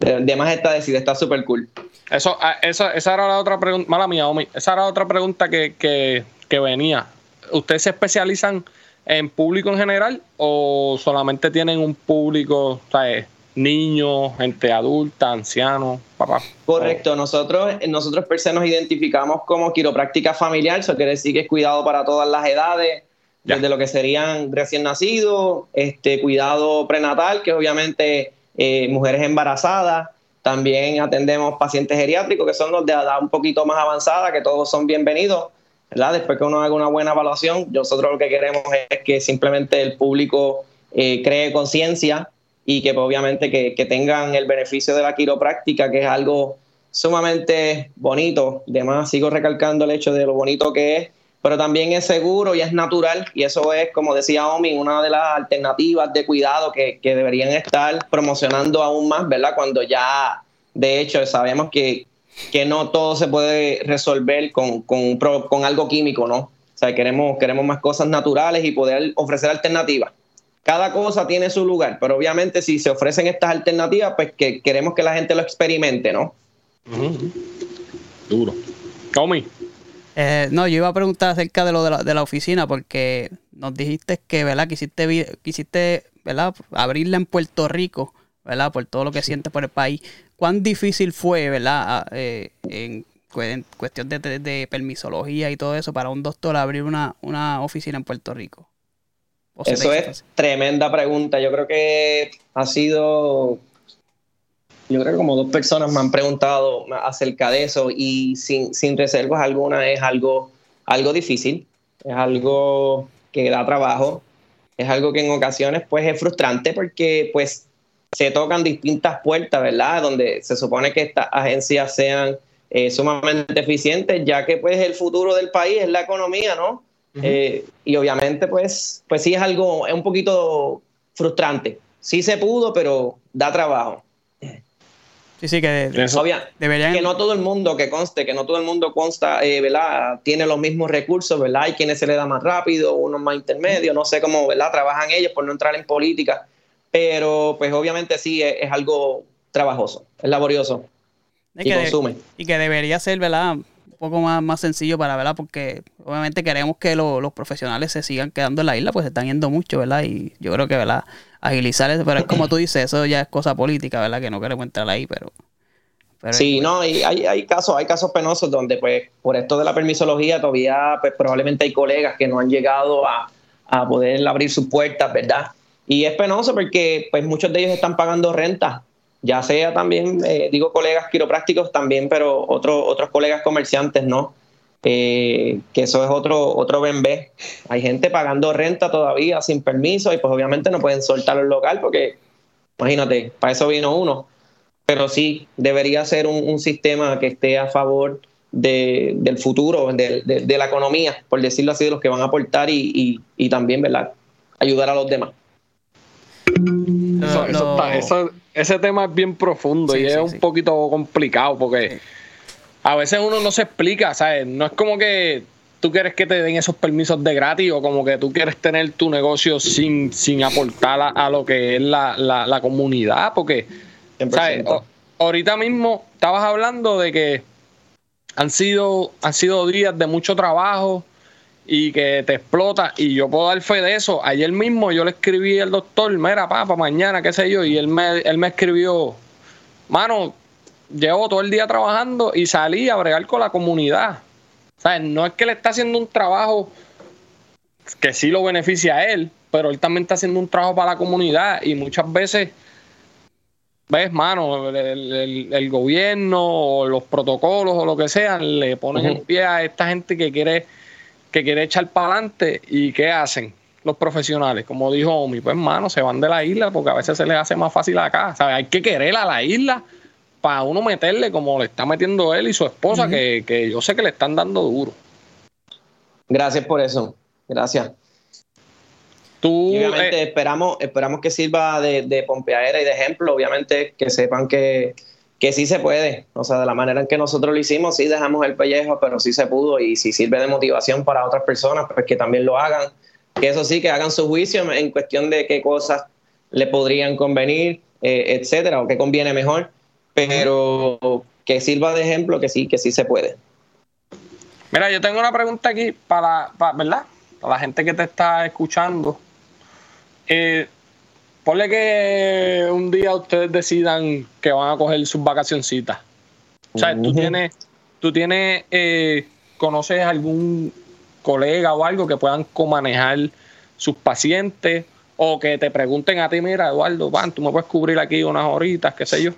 [SPEAKER 4] de, más está decir, está súper cool.
[SPEAKER 3] Eso, ah, esa, esa era la otra pregunta, mala mía, esa era la otra pregunta que, que, que venía. ¿Ustedes se especializan en público en general o solamente tienen un público, ¿sabes? niños, gente adulta, ancianos, papá.
[SPEAKER 4] Correcto, nosotros, nosotros per se nos identificamos como quiropráctica familiar, eso quiere decir que es cuidado para todas las edades, desde lo que serían recién nacidos, este cuidado prenatal, que obviamente eh, mujeres embarazadas, también atendemos pacientes geriátricos, que son los de edad un poquito más avanzada, que todos son bienvenidos. ¿Verdad? Después que uno haga una buena evaluación, nosotros lo que queremos es que simplemente el público eh, cree conciencia y que pues, obviamente que, tengan el beneficio de la quiropráctica, que es algo sumamente bonito. Además, sigo recalcando el hecho de lo bonito que es, pero también es seguro y es natural. Y eso es, como decía Omi, una de las alternativas de cuidado que, deberían estar promocionando aún más, ¿verdad? Cuando ya, de hecho, sabemos que, que no todo se puede resolver con, con, con algo químico, ¿no? O sea, queremos, queremos más cosas naturales y poder ofrecer alternativas cada cosa tiene su lugar, pero obviamente si se ofrecen estas alternativas, pues que queremos que la gente lo experimente, ¿no?
[SPEAKER 3] Duro. Tommy.
[SPEAKER 2] Eh, no, yo iba a preguntar acerca de lo de la, oficina, porque nos dijiste que, ¿verdad? Quisiste, quisiste, ¿verdad? Abrirla en Puerto Rico, ¿verdad? Por todo lo que sientes por el país. ¿Cuán difícil fue, ¿verdad? Ah, eh, en, cuestión de, de, permisología y todo eso, para un doctor abrir una, una oficina en Puerto Rico?
[SPEAKER 4] Eso es tremenda pregunta. Yo creo que ha sido, yo creo que como dos personas me han preguntado acerca de eso y sin, sin reservas alguna es algo, algo difícil, es algo que da trabajo, es algo que en ocasiones pues es frustrante porque pues se tocan distintas puertas, ¿verdad? Donde se supone que estas agencias sean eh, sumamente eficientes, ya que pues el futuro del país es la economía, ¿no? Eh, y obviamente, pues, pues sí es algo, es un poquito frustrante. Sí se pudo, pero da trabajo.
[SPEAKER 2] Sí, sí, que
[SPEAKER 4] deberían... Que no todo el mundo, que conste, que no todo el mundo consta, eh, ¿verdad? Tiene los mismos recursos, ¿verdad? Hay quienes se le da más rápido, unos más intermedios, no sé cómo, ¿verdad? Trabajan ellos por no entrar en política. Pero, pues obviamente sí es, algo trabajoso, es laborioso. y consume.
[SPEAKER 2] y que debería ser, ¿verdad? poco más, más sencillo para, ¿verdad? Porque obviamente queremos que los profesionales se sigan quedando en la isla, pues se están yendo mucho, ¿verdad? Y yo creo que, ¿verdad? Agilizar eso, pero es como tú dices, eso ya es cosa política, ¿verdad? Que no queremos entrar ahí, pero
[SPEAKER 4] sí, no, y hay, hay, casos, hay casos penosos donde, pues, por esto de la permisología, todavía, pues, probablemente hay colegas que no han llegado a, a poder abrir sus puertas, ¿verdad? Y es penoso porque, pues, muchos de ellos están pagando renta, ya sea también, eh, digo, colegas quiroprácticos también, pero otros otros colegas comerciantes, ¿no? Eh, que eso es otro, otro bembé. Hay gente pagando renta todavía sin permiso y pues obviamente no pueden soltar el local porque, imagínate, para eso vino uno. Pero sí, debería ser un, sistema que esté a favor del futuro, de, la economía, por decirlo así, de los que van a aportar y, también, ¿verdad? Ayudar a los demás.
[SPEAKER 3] Ese tema es bien profundo y es un poquito complicado porque a veces uno no se explica, ¿sabes? No es como que tú quieres que te den esos permisos de gratis o como que tú quieres tener tu negocio sin, sin aportar a, lo que es la, comunidad, porque, ¿sabes? ahorita mismo estabas hablando de que han sido, han sido días de mucho trabajo y que te explota y yo puedo dar fe de eso. Ayer mismo yo le escribí al doctor, mira, papá, mañana, qué sé yo, y él me, él me escribió, mano, llevo todo el día trabajando y salí a bregar con la comunidad. ¿Sabes? No es que le está haciendo un trabajo que sí lo beneficia a él, pero él también está haciendo un trabajo para la comunidad y muchas veces, ves, mano, el, gobierno o los protocolos o lo que sea le ponen el pie a esta gente que quiere, que quiere echar para adelante y ¿qué hacen? los profesionales, como dijo Omi, pues mano, se van de la isla porque a veces se les hace más fácil acá. ¿sabes? Hay que querer a la isla para uno meterle como le está metiendo él y su esposa, que, yo sé que le están dando duro.
[SPEAKER 4] Gracias por eso. Gracias. Tú, obviamente eh, esperamos, esperamos que sirva de, de pompeadera y de ejemplo, obviamente que sepan que, que sí se puede, o sea, de la manera en que nosotros lo hicimos, sí dejamos el pellejo, pero sí se pudo y si sirve de motivación para otras personas, pues que también lo hagan, que eso sí, que hagan su juicio en cuestión de qué cosas le podrían convenir, eh, etcétera, o qué conviene mejor pero que sirva de ejemplo que sí, que sí se puede.
[SPEAKER 3] Mira, yo tengo una pregunta aquí para, ¿verdad? Para la gente que te está escuchando. Eh, ponle que un día ustedes decidan que van a coger sus vacacioncitas. O sea, tú tienes, tú tienes, eh, conoces algún colega o algo que puedan comanejar sus pacientes o que te pregunten a ti, mira, Eduardo, van, tú me puedes cubrir aquí unas horitas, qué sé yo.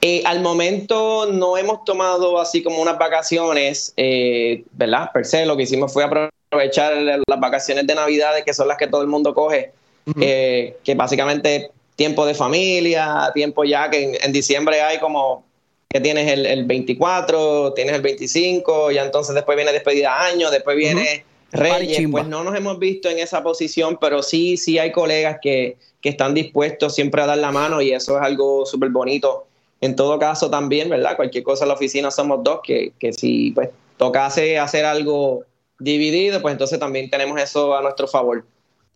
[SPEAKER 4] Eh, al momento no hemos tomado así como unas vacaciones, eh, ¿verdad? Per se, lo que hicimos fue aprovechar las vacaciones de Navidad, que son las que todo el mundo coge, eh, que básicamente tiempo de familia, tiempo ya que en, diciembre hay como que tienes el, 24, tienes el 25, ya entonces después viene despedida de año, después viene Reyes, pues no nos hemos visto en esa posición, pero sí, sí hay colegas que, que están dispuestos siempre a dar la mano y eso es algo súper bonito en todo caso también, ¿verdad? Cualquier cosa en la oficina somos dos, que, que si pues tocase hacer algo dividido, pues entonces también tenemos eso a nuestro favor.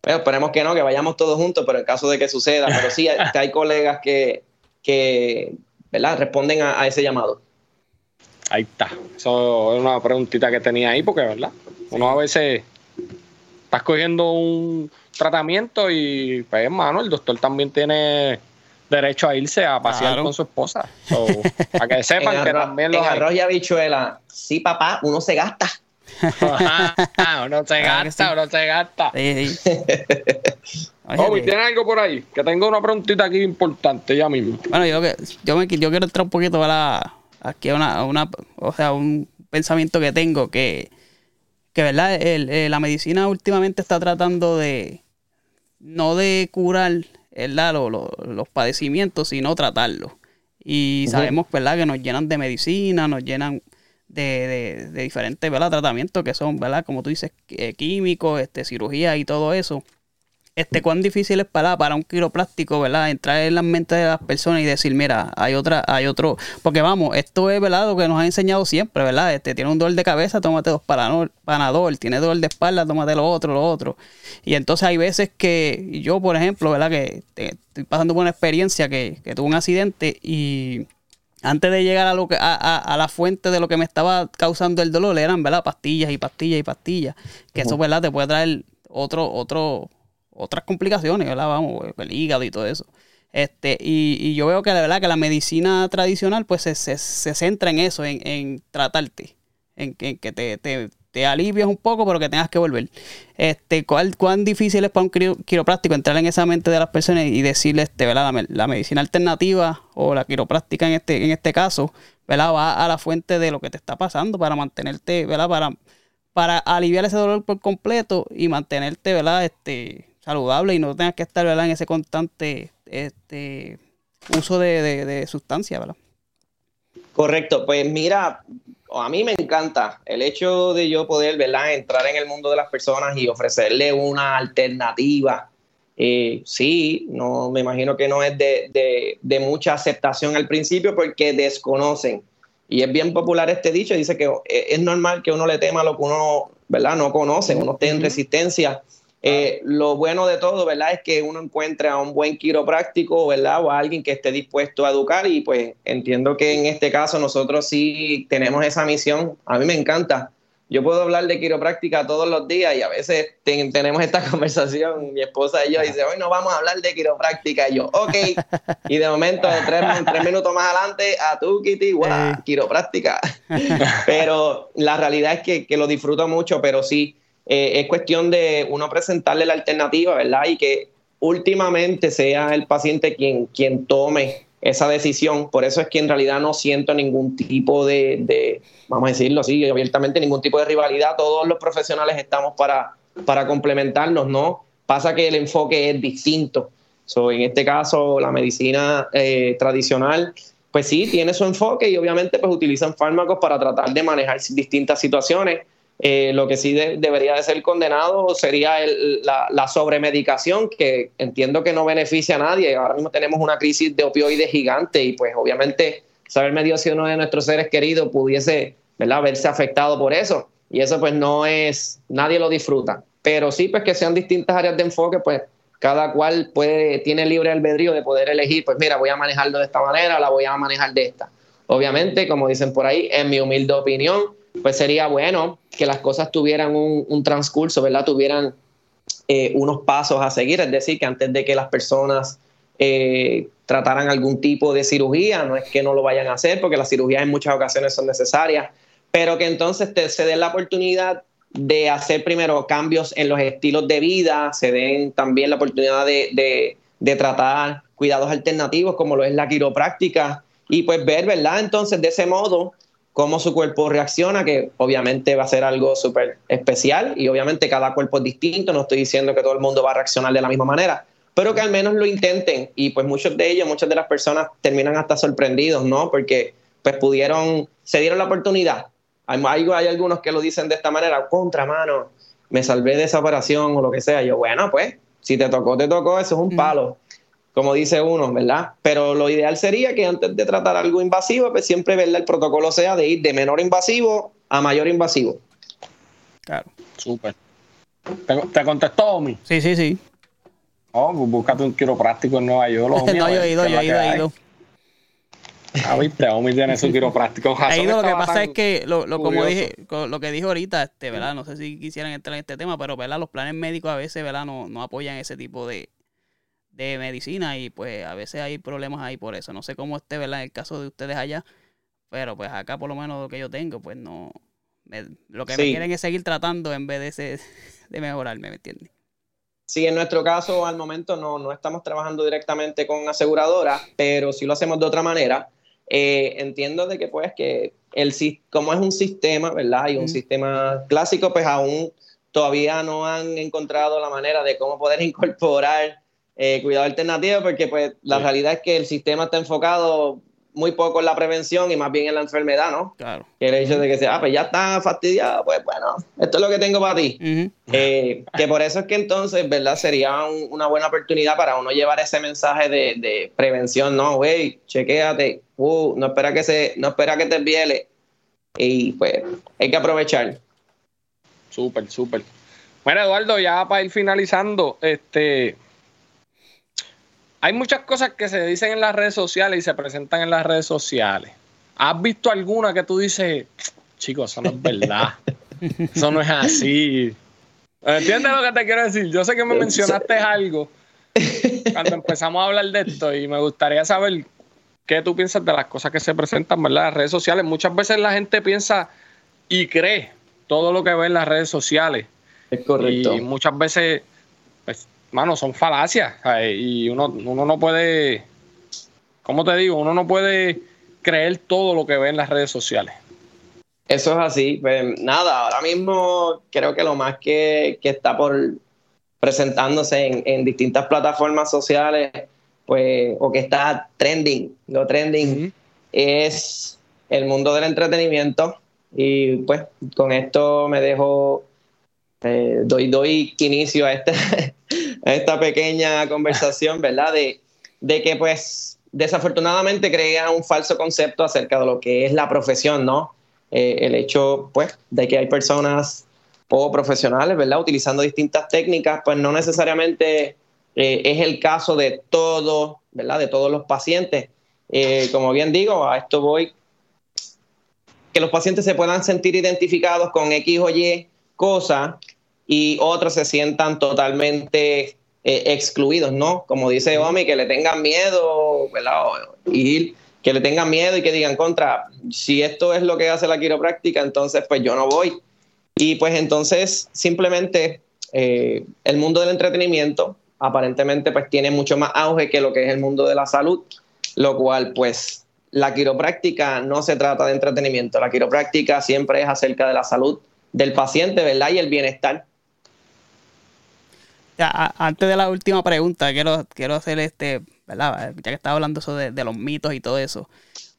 [SPEAKER 4] Pero esperemos que no, que vayamos todos juntos, pero en caso de que suceda, pero sí hay, hay colegas que, que ¿verdad? responden a, ese llamado.
[SPEAKER 3] Ahí está. Eso es una preguntita que tenía ahí, porque, ¿verdad? Uno a veces está cogiendo un tratamiento y, pues, hermano, el doctor también tiene derecho a irse a pasear con su esposa. para que sepan que también
[SPEAKER 4] los. En arroz y habichuela, sí, papá, uno se gasta.
[SPEAKER 3] uno se gasta, uno se gasta. Sí, sí. ¿tiene algo por ahí? Que tengo una preguntita aquí importante ya mismo.
[SPEAKER 2] Bueno, yo, yo, me, yo quiero entrar un poquito a aquí una, una, o sea, un pensamiento que tengo que, que verdad, el, eh, la medicina últimamente está tratando de, no de curar ¿verdad? los padecimientos, sino tratarlos. Y sabemos, ¿verdad?, que nos llenan de medicina, nos llenan de, de, diferentes, ¿verdad?, tratamientos que son, ¿verdad?, como tú dices, químicos, este, cirugía y todo eso este, cuán difícil es para, para un quiropráctico, ¿verdad? Entrar en la mente de las personas y decir, mira, hay otra, hay otro, porque vamos, esto es, ¿verdad? Lo que nos ha enseñado siempre, ¿verdad? Este, tiene un dolor de cabeza, tómate dos panadol, tiene dolor de espalda, tómate lo otro, lo otro. Y entonces hay veces que yo, por ejemplo, ¿verdad? Que estoy pasando por una experiencia que, que tuve un accidente y antes de llegar a, lo que, a, a, la fuente de lo que me estaba causando el dolor, eran, ¿verdad? Pastillas y pastillas y pastillas. Que eso, ¿verdad? Te puede traer otro, otro, otras complicaciones, ¿verdad? Vamos, el hígado y todo eso. Este, y, yo veo que la verdad que la medicina tradicional pues se, se, centra en eso, en, en tratarte, en, que te, te, te, alivias un poco, pero que tengas que volver. Este, ¿cuál, ¿Cuán difícil es para un quiropráctico entrar en esa mente de las personas y decirle, este, ¿verdad? La, medicina alternativa o la quiropráctica en este, en este caso, ¿verdad? va a la fuente de lo que te está pasando para mantenerte, ¿verdad? Para, para aliviar ese dolor por completo y mantenerte, ¿verdad? Este, saludable y no tengas que estar, ¿verdad? En ese constante este uso de, de, sustancia, ¿verdad?
[SPEAKER 4] Correcto, pues mira, a mí me encanta el hecho de yo poder, ¿verdad? Entrar en el mundo de las personas y ofrecerle una alternativa. Eh, sí, no, me imagino que no es de, de, mucha aceptación al principio porque desconocen. Y es bien popular este dicho, dice que es normal que uno le tema lo que uno, ¿verdad? No conoce, uno esté en resistencia eh, lo bueno de todo, ¿verdad? Es que uno encuentre a un buen quiropráctico, ¿verdad? O a alguien que esté dispuesto a educar y pues entiendo que en este caso nosotros sí tenemos esa misión. A mí me encanta. Yo puedo hablar de quiropráctica todos los días y a veces tenemos esta conversación, mi esposa y yo, dice, hoy no vamos a hablar de quiropráctica. Y yo, ok. Y de momento, tres, tres minutos más adelante, a tu Kitty, wow, quiropráctica. pero la realidad es que, que lo disfruto mucho, pero sí eh, es cuestión de uno presentarle la alternativa, ¿verdad? Y que últimamente sea el paciente quien, quien tome esa decisión. Por eso es que en realidad no siento ningún tipo de, vamos a decirlo así, abiertamente ningún tipo de rivalidad. Todos los profesionales estamos para, para complementarnos, ¿no? Pasa que el enfoque es distinto. En este caso, la medicina eh, tradicional, pues sí, tiene su enfoque y obviamente pues utilizan fármacos para tratar de manejar distintas situaciones eh, lo que sí debería de ser condenado sería la, sobremedicación, que entiendo que no beneficia a nadie. Ahora mismo tenemos una crisis de opioides gigante y pues obviamente saber medio si uno de nuestros seres queridos pudiese ¿verdad? verse afectado por eso. Y eso pues no es, nadie lo disfruta. Pero sí, pues que sean distintas áreas de enfoque, pues cada cual puede, tiene libre albedrío de poder elegir, pues mira, voy a manejarlo de esta manera, la voy a manejar de esta. Obviamente, como dicen por ahí, en mi humilde opinión, pues sería bueno que las cosas tuvieran un, transcurso, ¿verdad? Tuvieran eh, unos pasos a seguir, es decir, que antes de que las personas eh, trataran algún tipo de cirugía, no es que no lo vayan a hacer, porque las cirugías en muchas ocasiones son necesarias, pero que entonces se den la oportunidad de hacer primero cambios en los estilos de vida, se den también la oportunidad de, de tratar cuidados alternativos como lo es la quiropráctica y pues ver, ¿verdad? Entonces, de ese modo, cómo su cuerpo reacciona, que obviamente va a ser algo súper especial y obviamente cada cuerpo es distinto, no estoy diciendo que todo el mundo va a reaccionar de la misma manera, pero que al menos lo intenten y pues muchos de ellos, muchas de las personas terminan hasta sorprendidos, ¿no? Porque pues pudieron, se dieron la oportunidad. Hay, hay, algunos que lo dicen de esta manera, contra mano, me salvé de esa operación o lo que sea. Yo, bueno, pues, si te tocó, te tocó, eso es un palo como dice uno, ¿verdad? Pero lo ideal sería que antes de tratar algo invasivo, pues siempre, ¿verdad? El protocolo sea de ir de menor invasivo a mayor invasivo.
[SPEAKER 3] Claro. Súper. ¿Te, contestó Omi?
[SPEAKER 2] Sí, sí, sí.
[SPEAKER 3] Oh, pues búscate un quiropráctico en Nueva York.
[SPEAKER 2] no, yo he ido, yo he ido, he ido.
[SPEAKER 3] Ah, viste, Omi tiene su quiropráctico.
[SPEAKER 2] He ido, lo que pasa es que, lo, lo como dije, lo que dijo ahorita, este, ¿verdad? No sé si quisieran entrar en este tema, pero, ¿verdad? Los planes médicos a veces, ¿verdad? No, no apoyan ese tipo de, de medicina y pues a veces hay problemas ahí por eso. No sé cómo esté, ¿verdad? En el caso de ustedes allá, pero pues acá por lo menos lo que yo tengo, pues no... lo que me quieren es seguir tratando en vez de, ese, de mejorarme, ¿me entiendes?
[SPEAKER 4] Sí, en nuestro caso al momento no, no estamos trabajando directamente con aseguradora, pero sí lo hacemos de otra manera. Eh, entiendo de que pues que el como es un sistema, ¿verdad? Y un sistema clásico, pues aún todavía no han encontrado la manera de cómo poder incorporar eh, cuidado alternativo, porque pues la realidad es que el sistema está enfocado muy poco en la prevención y más bien en la enfermedad, ¿no?
[SPEAKER 2] Claro.
[SPEAKER 4] Que el hecho de que sea, ah, pues ya está fastidiado, pues bueno, esto es lo que tengo para ti. Eh, que por eso es que entonces, ¿verdad? Sería una buena oportunidad para uno llevar ese mensaje de, prevención, ¿no? Güey, chequéate, uh, no espera que se, no espera que te viele. Y pues hay que aprovechar.
[SPEAKER 3] Súper, súper. Bueno, Eduardo, ya para ir finalizando, este, hay muchas cosas que se dicen en las redes sociales y se presentan en las redes sociales. ¿Has visto alguna que tú dices, chicos, eso no es verdad? eso no es así. ¿Entiendes lo que te quiero decir? Yo sé que me mencionaste algo. cuando empezamos a hablar de esto y me gustaría saber qué tú piensas de las cosas que se presentan, ¿verdad? En las redes sociales. Muchas veces la gente piensa y cree todo lo que ve en las redes sociales.
[SPEAKER 4] Es correcto.
[SPEAKER 3] Y muchas veces, mano, son falacias. Y uno, uno no puede, ¿cómo te digo? Uno no puede creer todo lo que ve en las redes sociales.
[SPEAKER 4] Eso es así. Pues nada, ahora mismo creo que lo más que, está por presentándose en, distintas plataformas sociales, pues, o que está trending, lo trending, es el mundo del entretenimiento. Y pues con esto me dejo, eh, doy, doy inicio a, este, esta pequeña conversación, ¿verdad? De, de que pues desafortunadamente crea un falso concepto acerca de lo que es la profesión, ¿no? Eh, el hecho, pues, de que hay personas o profesionales, ¿verdad? Utilizando distintas técnicas, pues no necesariamente eh, es el caso de todo, ¿verdad? De todos los pacientes. Eh, como bien digo, a esto voy, que los pacientes se puedan sentir identificados con X o Y cosa y otros se sientan totalmente excluidos, ¿no? Como dice Omi, que le tengan miedo, ¿verdad? Y que le tengan miedo y que digan contra, si esto es lo que hace la quiropráctica, entonces pues yo no voy. Y pues entonces simplemente eh, el mundo del entretenimiento aparentemente pues tiene mucho más auge que lo que es el mundo de la salud, lo cual pues la quiropráctica no se trata de entretenimiento, la quiropráctica siempre es acerca de la salud del paciente, ¿verdad? Y el bienestar.
[SPEAKER 2] Antes de la última pregunta, quiero, quiero hacer este ¿verdad? Ya que estaba hablando eso de, los mitos y todo eso.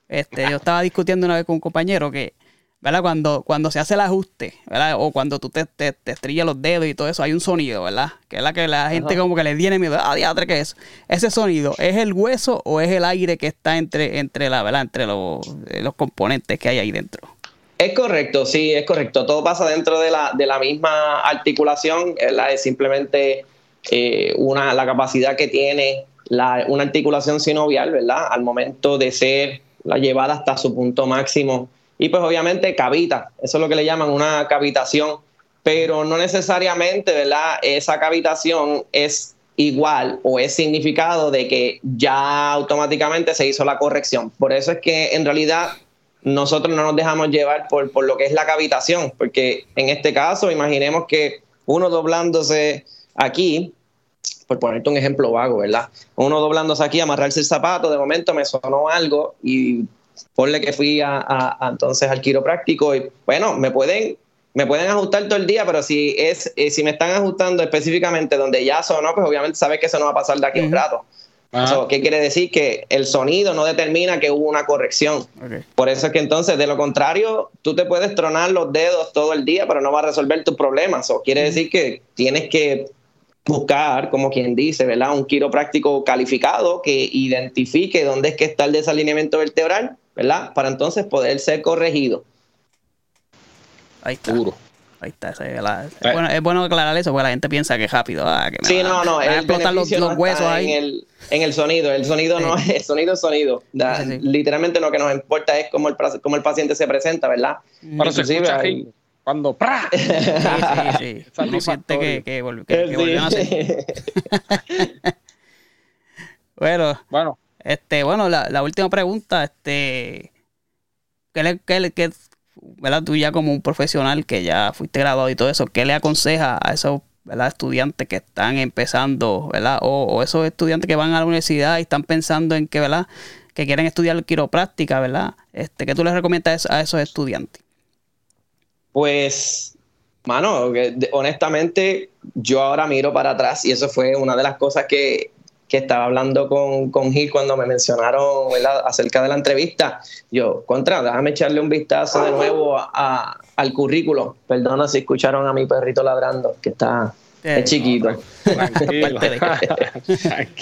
[SPEAKER 2] Este, yo estaba discutiendo una vez con un compañero que, ¿verdad? Cuando, cuando se hace el ajuste, ¿verdad? O cuando tú te, te, estrellas los dedos y todo eso, hay un sonido, ¿verdad? Que es la que la gente como que le tiene miedo. Ah, diadre, ¿qué es? Ese sonido, ¿es el hueso o es el aire que está entre, entre la, ¿verdad? Entre los, los componentes que hay ahí dentro?
[SPEAKER 4] Es correcto, sí, es correcto. Todo pasa dentro de la, de la misma articulación, es simplemente eh, una, la capacidad que tiene una articulación sinovial, ¿verdad? Al momento de ser la llevada hasta su punto máximo. Y pues obviamente cavita, eso es lo que le llaman una cavitación, pero no necesariamente, ¿verdad? Esa cavitación es igual o es significado de que ya automáticamente se hizo la corrección. Por eso es que en realidad nosotros no nos dejamos llevar por, por lo que es la cavitación, porque en este caso imaginemos que uno doblándose aquí por ponerte un ejemplo vago, ¿verdad? Uno doblándose aquí, amarrarse el zapato, de momento me sonó algo y ponle que fui a, entonces al quiropráctico y bueno, me pueden me pueden ajustar todo el día, pero si es eh, si me están ajustando específicamente donde ya sonó, pues obviamente sabes que eso no va a pasar de aquí a un rato. Ah. ¿Qué quiere decir? Que el sonido no determina que hubo una corrección. Por eso es que entonces, de lo contrario, tú te puedes tronar los dedos todo el día, pero no va a resolver tus problemas. O quiere decir que tienes que buscar, como quien dice, ¿verdad? Un quiropráctico calificado que identifique dónde es que está el desalineamiento vertebral, ¿verdad? Para entonces poder ser corregido.
[SPEAKER 2] Ahí está. Ahí está. Eh. es, bueno, aclarar eso porque la gente piensa que es rápido. Ah, que
[SPEAKER 4] sí, no, no. El explotar los, huesos ahí. En el, sonido. El sonido no es. sonido es sonido. literalmente lo que nos importa es cómo el, cómo el paciente se presenta, ¿verdad?
[SPEAKER 3] Pero se escucha cuando ¡pra! Sí,
[SPEAKER 2] sí, sí. Uno siente que, que, volvió a bueno, bueno. Este, bueno, la, la última pregunta, este, ¿qué le, qué, qué, ¿verdad? Tú ya como un profesional que ya fuiste graduado y todo eso, ¿qué le aconseja a esos estudiantes que están empezando, ¿verdad? O, o, esos estudiantes que van a la universidad y están pensando en que, ¿verdad? Que quieren estudiar quiropráctica, ¿verdad? Este, ¿Qué tú les recomiendas a esos estudiantes?
[SPEAKER 4] Pues, mano, honestamente, yo ahora miro para atrás y eso fue una de las cosas que, estaba hablando con, con Gil cuando me mencionaron acerca de la entrevista. Yo, contra, déjame echarle un vistazo de nuevo al currículo. Perdona si escucharon a mi perrito ladrando, que está chiquito.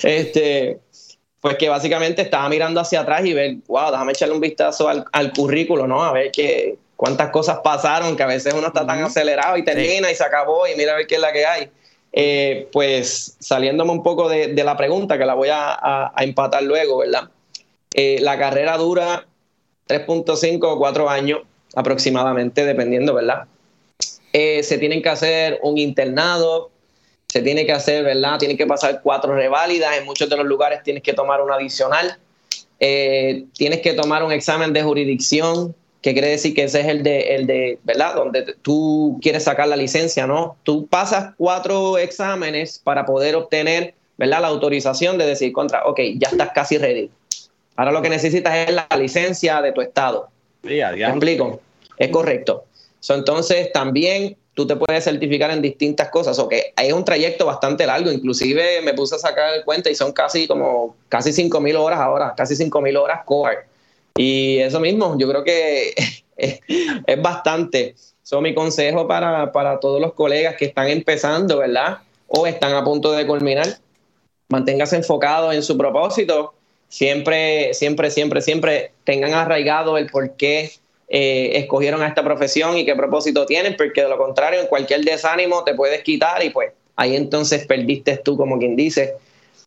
[SPEAKER 4] este, pues que básicamente estaba mirando hacia atrás y ver, wow, déjame echarle un vistazo al, al currículo, ¿no? A ver qué, cuántas cosas pasaron que a veces uno está tan acelerado y termina y se acabó y mira a ver qué es la que hay. Eh, pues saliéndome un poco de, la pregunta, que la voy a, empatar luego, ¿verdad? Eh, la carrera dura 3.5 o 4 años aproximadamente, dependiendo, ¿verdad? Eh, se tienen que hacer un internado, se tiene que hacer, ¿verdad? Tiene que pasar cuatro reválidas, en muchos de los lugares tienes que tomar una adicional, eh, tienes que tomar un examen de jurisdicción, que quiere decir que ese es el de, el de, ¿verdad? Donde tú quieres sacar la licencia, ¿no? Tú pasas cuatro exámenes para poder obtener, ¿verdad? La autorización de decir contra, ok, ya estás casi ready. Ahora lo que necesitas es la licencia de tu estado. ¿Me explico? Es correcto. entonces también tú te puedes certificar en distintas cosas. O que hay un trayecto bastante largo. Inclusive me puse a sacar cuenta y son casi como casi 5.000 horas ahora, casi 5.000 horas core. Y eso mismo, yo creo que es, bastante. Eso mi consejo para, para todos los colegas que están empezando, ¿verdad? O están a punto de culminar. Manténgase enfocado en su propósito. Siempre, siempre, siempre, siempre tengan arraigado el por qué eh, escogieron a esta profesión y qué propósito tienen, porque de lo contrario, en cualquier desánimo te puedes quitar y pues ahí entonces perdiste tú, como quien dice.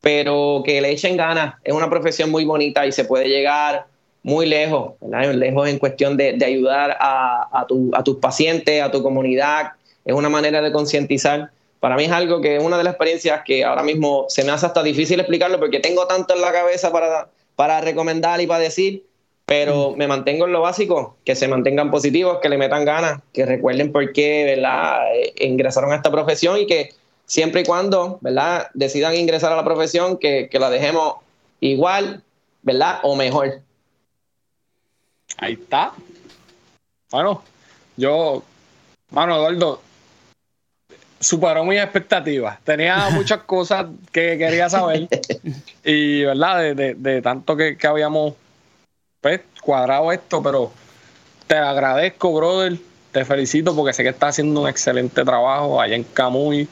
[SPEAKER 4] Pero que le echen ganas, es una profesión muy bonita y se puede llegar muy lejos, lejos en cuestión de, ayudar a, a tus pacientes, a tu comunidad, es una manera de concientizar. Para mí es algo que es una de las experiencias que ahora mismo se me hace hasta difícil explicarlo porque tengo tanto en la cabeza para, para recomendar y para decir, pero me mantengo en lo básico, que se mantengan positivos, que le metan ganas, que recuerden por qué, ¿verdad? Eh, ingresaron a esta profesión y que siempre y cuando, ¿verdad? Decidan ingresar a la profesión, que, la dejemos igual, ¿verdad? O mejor.
[SPEAKER 3] Ahí está. Bueno, yo, mano, Eduardo, superó mis expectativas. Tenía muchas cosas que quería saber y, ¿verdad? De, tanto que, que habíamos pues, cuadrado esto, pero te agradezco, brother. Te felicito porque sé que estás haciendo un excelente trabajo allá en Camuy.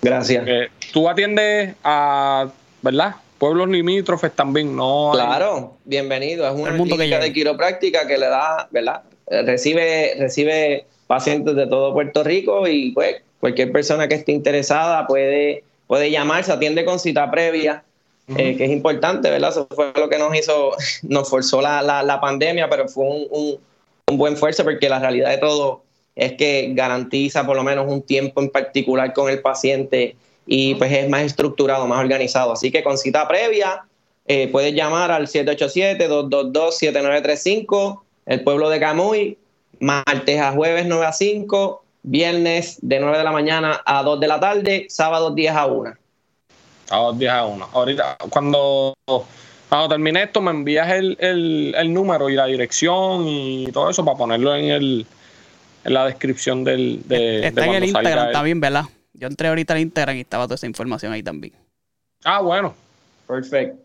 [SPEAKER 4] Gracias.
[SPEAKER 3] tú atiendes a, ¿verdad? Pueblos limítrofes también, ¿no?
[SPEAKER 4] Claro, bienvenido. Es una clínica de quiropráctica que le da, ¿verdad? Recibe, recibe pacientes de todo Puerto Rico y pues cualquier persona que esté interesada puede, puede llamar, se atiende con cita previa eh, que es importante, ¿verdad? Eso fue lo que nos hizo, nos forzó la, la, pandemia, pero fue un, un, buen fuerza porque la realidad de todo es que garantiza por lo menos un tiempo en particular con el paciente y pues es más estructurado, más organizado. Así que con cita previa eh, puedes llamar al 787-222-7935, el pueblo de Camuy, martes a jueves 9 a 5, viernes de 9 de la mañana a 2 de la tarde, sábado 10 a 1.
[SPEAKER 3] A dos días a uno. Ahorita, cuando, cuando termine esto, me envías el, el, número y la dirección y todo eso para ponerlo en el en la descripción del
[SPEAKER 2] de, Está en el Instagram también, ¿verdad? Yo entré ahorita al Instagram y estaba toda esa información ahí también.
[SPEAKER 3] Ah, bueno.
[SPEAKER 4] Perfecto.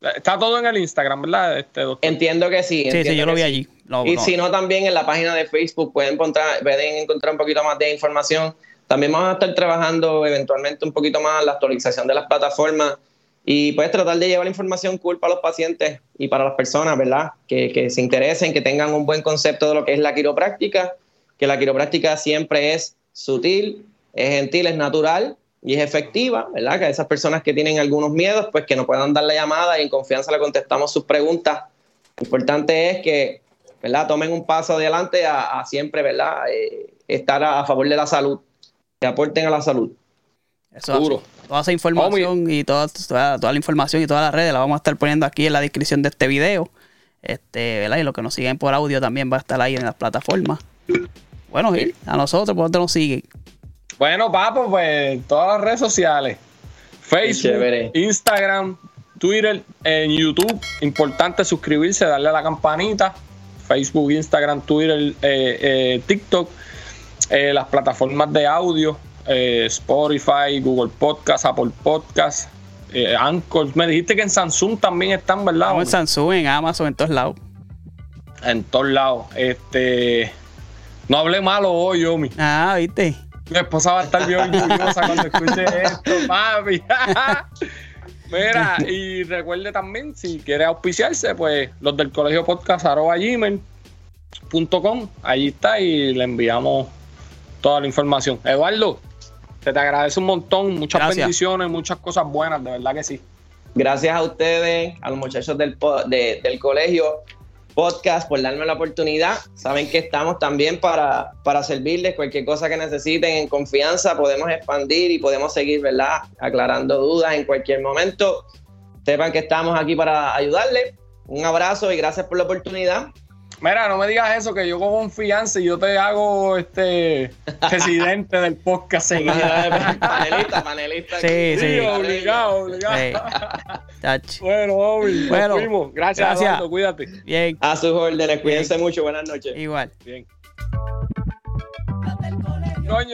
[SPEAKER 3] Está todo en el Instagram, ¿verdad? Este,
[SPEAKER 4] Entiendo que sí.
[SPEAKER 2] Sí, sí, yo lo vi allí.
[SPEAKER 4] y si no, también en la página de Facebook pueden encontrar, pueden encontrar un poquito más de información también vamos a estar trabajando eventualmente un poquito más la actualización de las plataformas y puedes tratar de llevar información cool para los pacientes y para las personas, ¿verdad? Que, se interesen, que tengan un buen concepto de lo que es la quiropráctica, que la quiropráctica siempre es sutil, es gentil, es natural y es efectiva, ¿verdad? Que a esas personas que tienen algunos miedos, pues que nos puedan dar la llamada y en confianza le contestamos sus preguntas. Lo importante es que, ¿verdad? Tomen un paso adelante a, siempre, ¿verdad? Eh, estar a favor de la salud que aporten a la salud.
[SPEAKER 2] Eso Toda esa información y toda, toda, la información y todas las redes la vamos a estar poniendo aquí en la descripción de este video. Este, ¿verdad? Y los que nos siguen por audio también va a estar ahí en las plataformas. Bueno, Gil, a nosotros, ¿por dónde nos siguen?
[SPEAKER 3] Bueno, papo, pues todas las redes sociales. Facebook, Instagram, Twitter, en YouTube. Importante suscribirse, darle a la campanita. Facebook, Instagram, Twitter, eh, eh, TikTok eh, las plataformas de audio, eh, Spotify, Google Podcast, Apple Podcast, eh, Anchor. Me dijiste que en Samsung también están, ¿verdad?
[SPEAKER 2] en Samsung, en Amazon, en todos lados.
[SPEAKER 3] En todos lados. Este. No hablé malo hoy, Yomi.
[SPEAKER 2] Ah, viste.
[SPEAKER 3] Mi esposa va a estar bien orgullosa cuando escuche esto, papi. Mira, y recuerde también, si quiere auspiciarse, pues los del colegio podcast arroba gmail.com, allí está y le enviamos toda la información. Eduardo, te, te agradezco un montón, muchas bendiciones, muchas cosas buenas, de verdad que sí.
[SPEAKER 4] Gracias a ustedes, a los muchachos del, del colegio. Podcast, por darme la oportunidad. Saben que estamos también para, para servirles cualquier cosa que necesiten en confianza. Podemos expandir y podemos seguir, ¿verdad? Aclarando dudas en cualquier momento. Sepan que estamos aquí para ayudarles. Un abrazo y gracias por la oportunidad.
[SPEAKER 3] Mira, no me digas eso, que yo con confianza y yo te hago este presidente del podcast.
[SPEAKER 4] panelista, panelista.
[SPEAKER 2] Sí, sí.
[SPEAKER 3] obligado, obligado. bueno, Bobby, bueno, fuimos. Gracias, gracias. cuídate.
[SPEAKER 2] Bien.
[SPEAKER 4] A sus órdenes, cuídense mucho, buenas noches.
[SPEAKER 2] Igual.
[SPEAKER 3] Bien.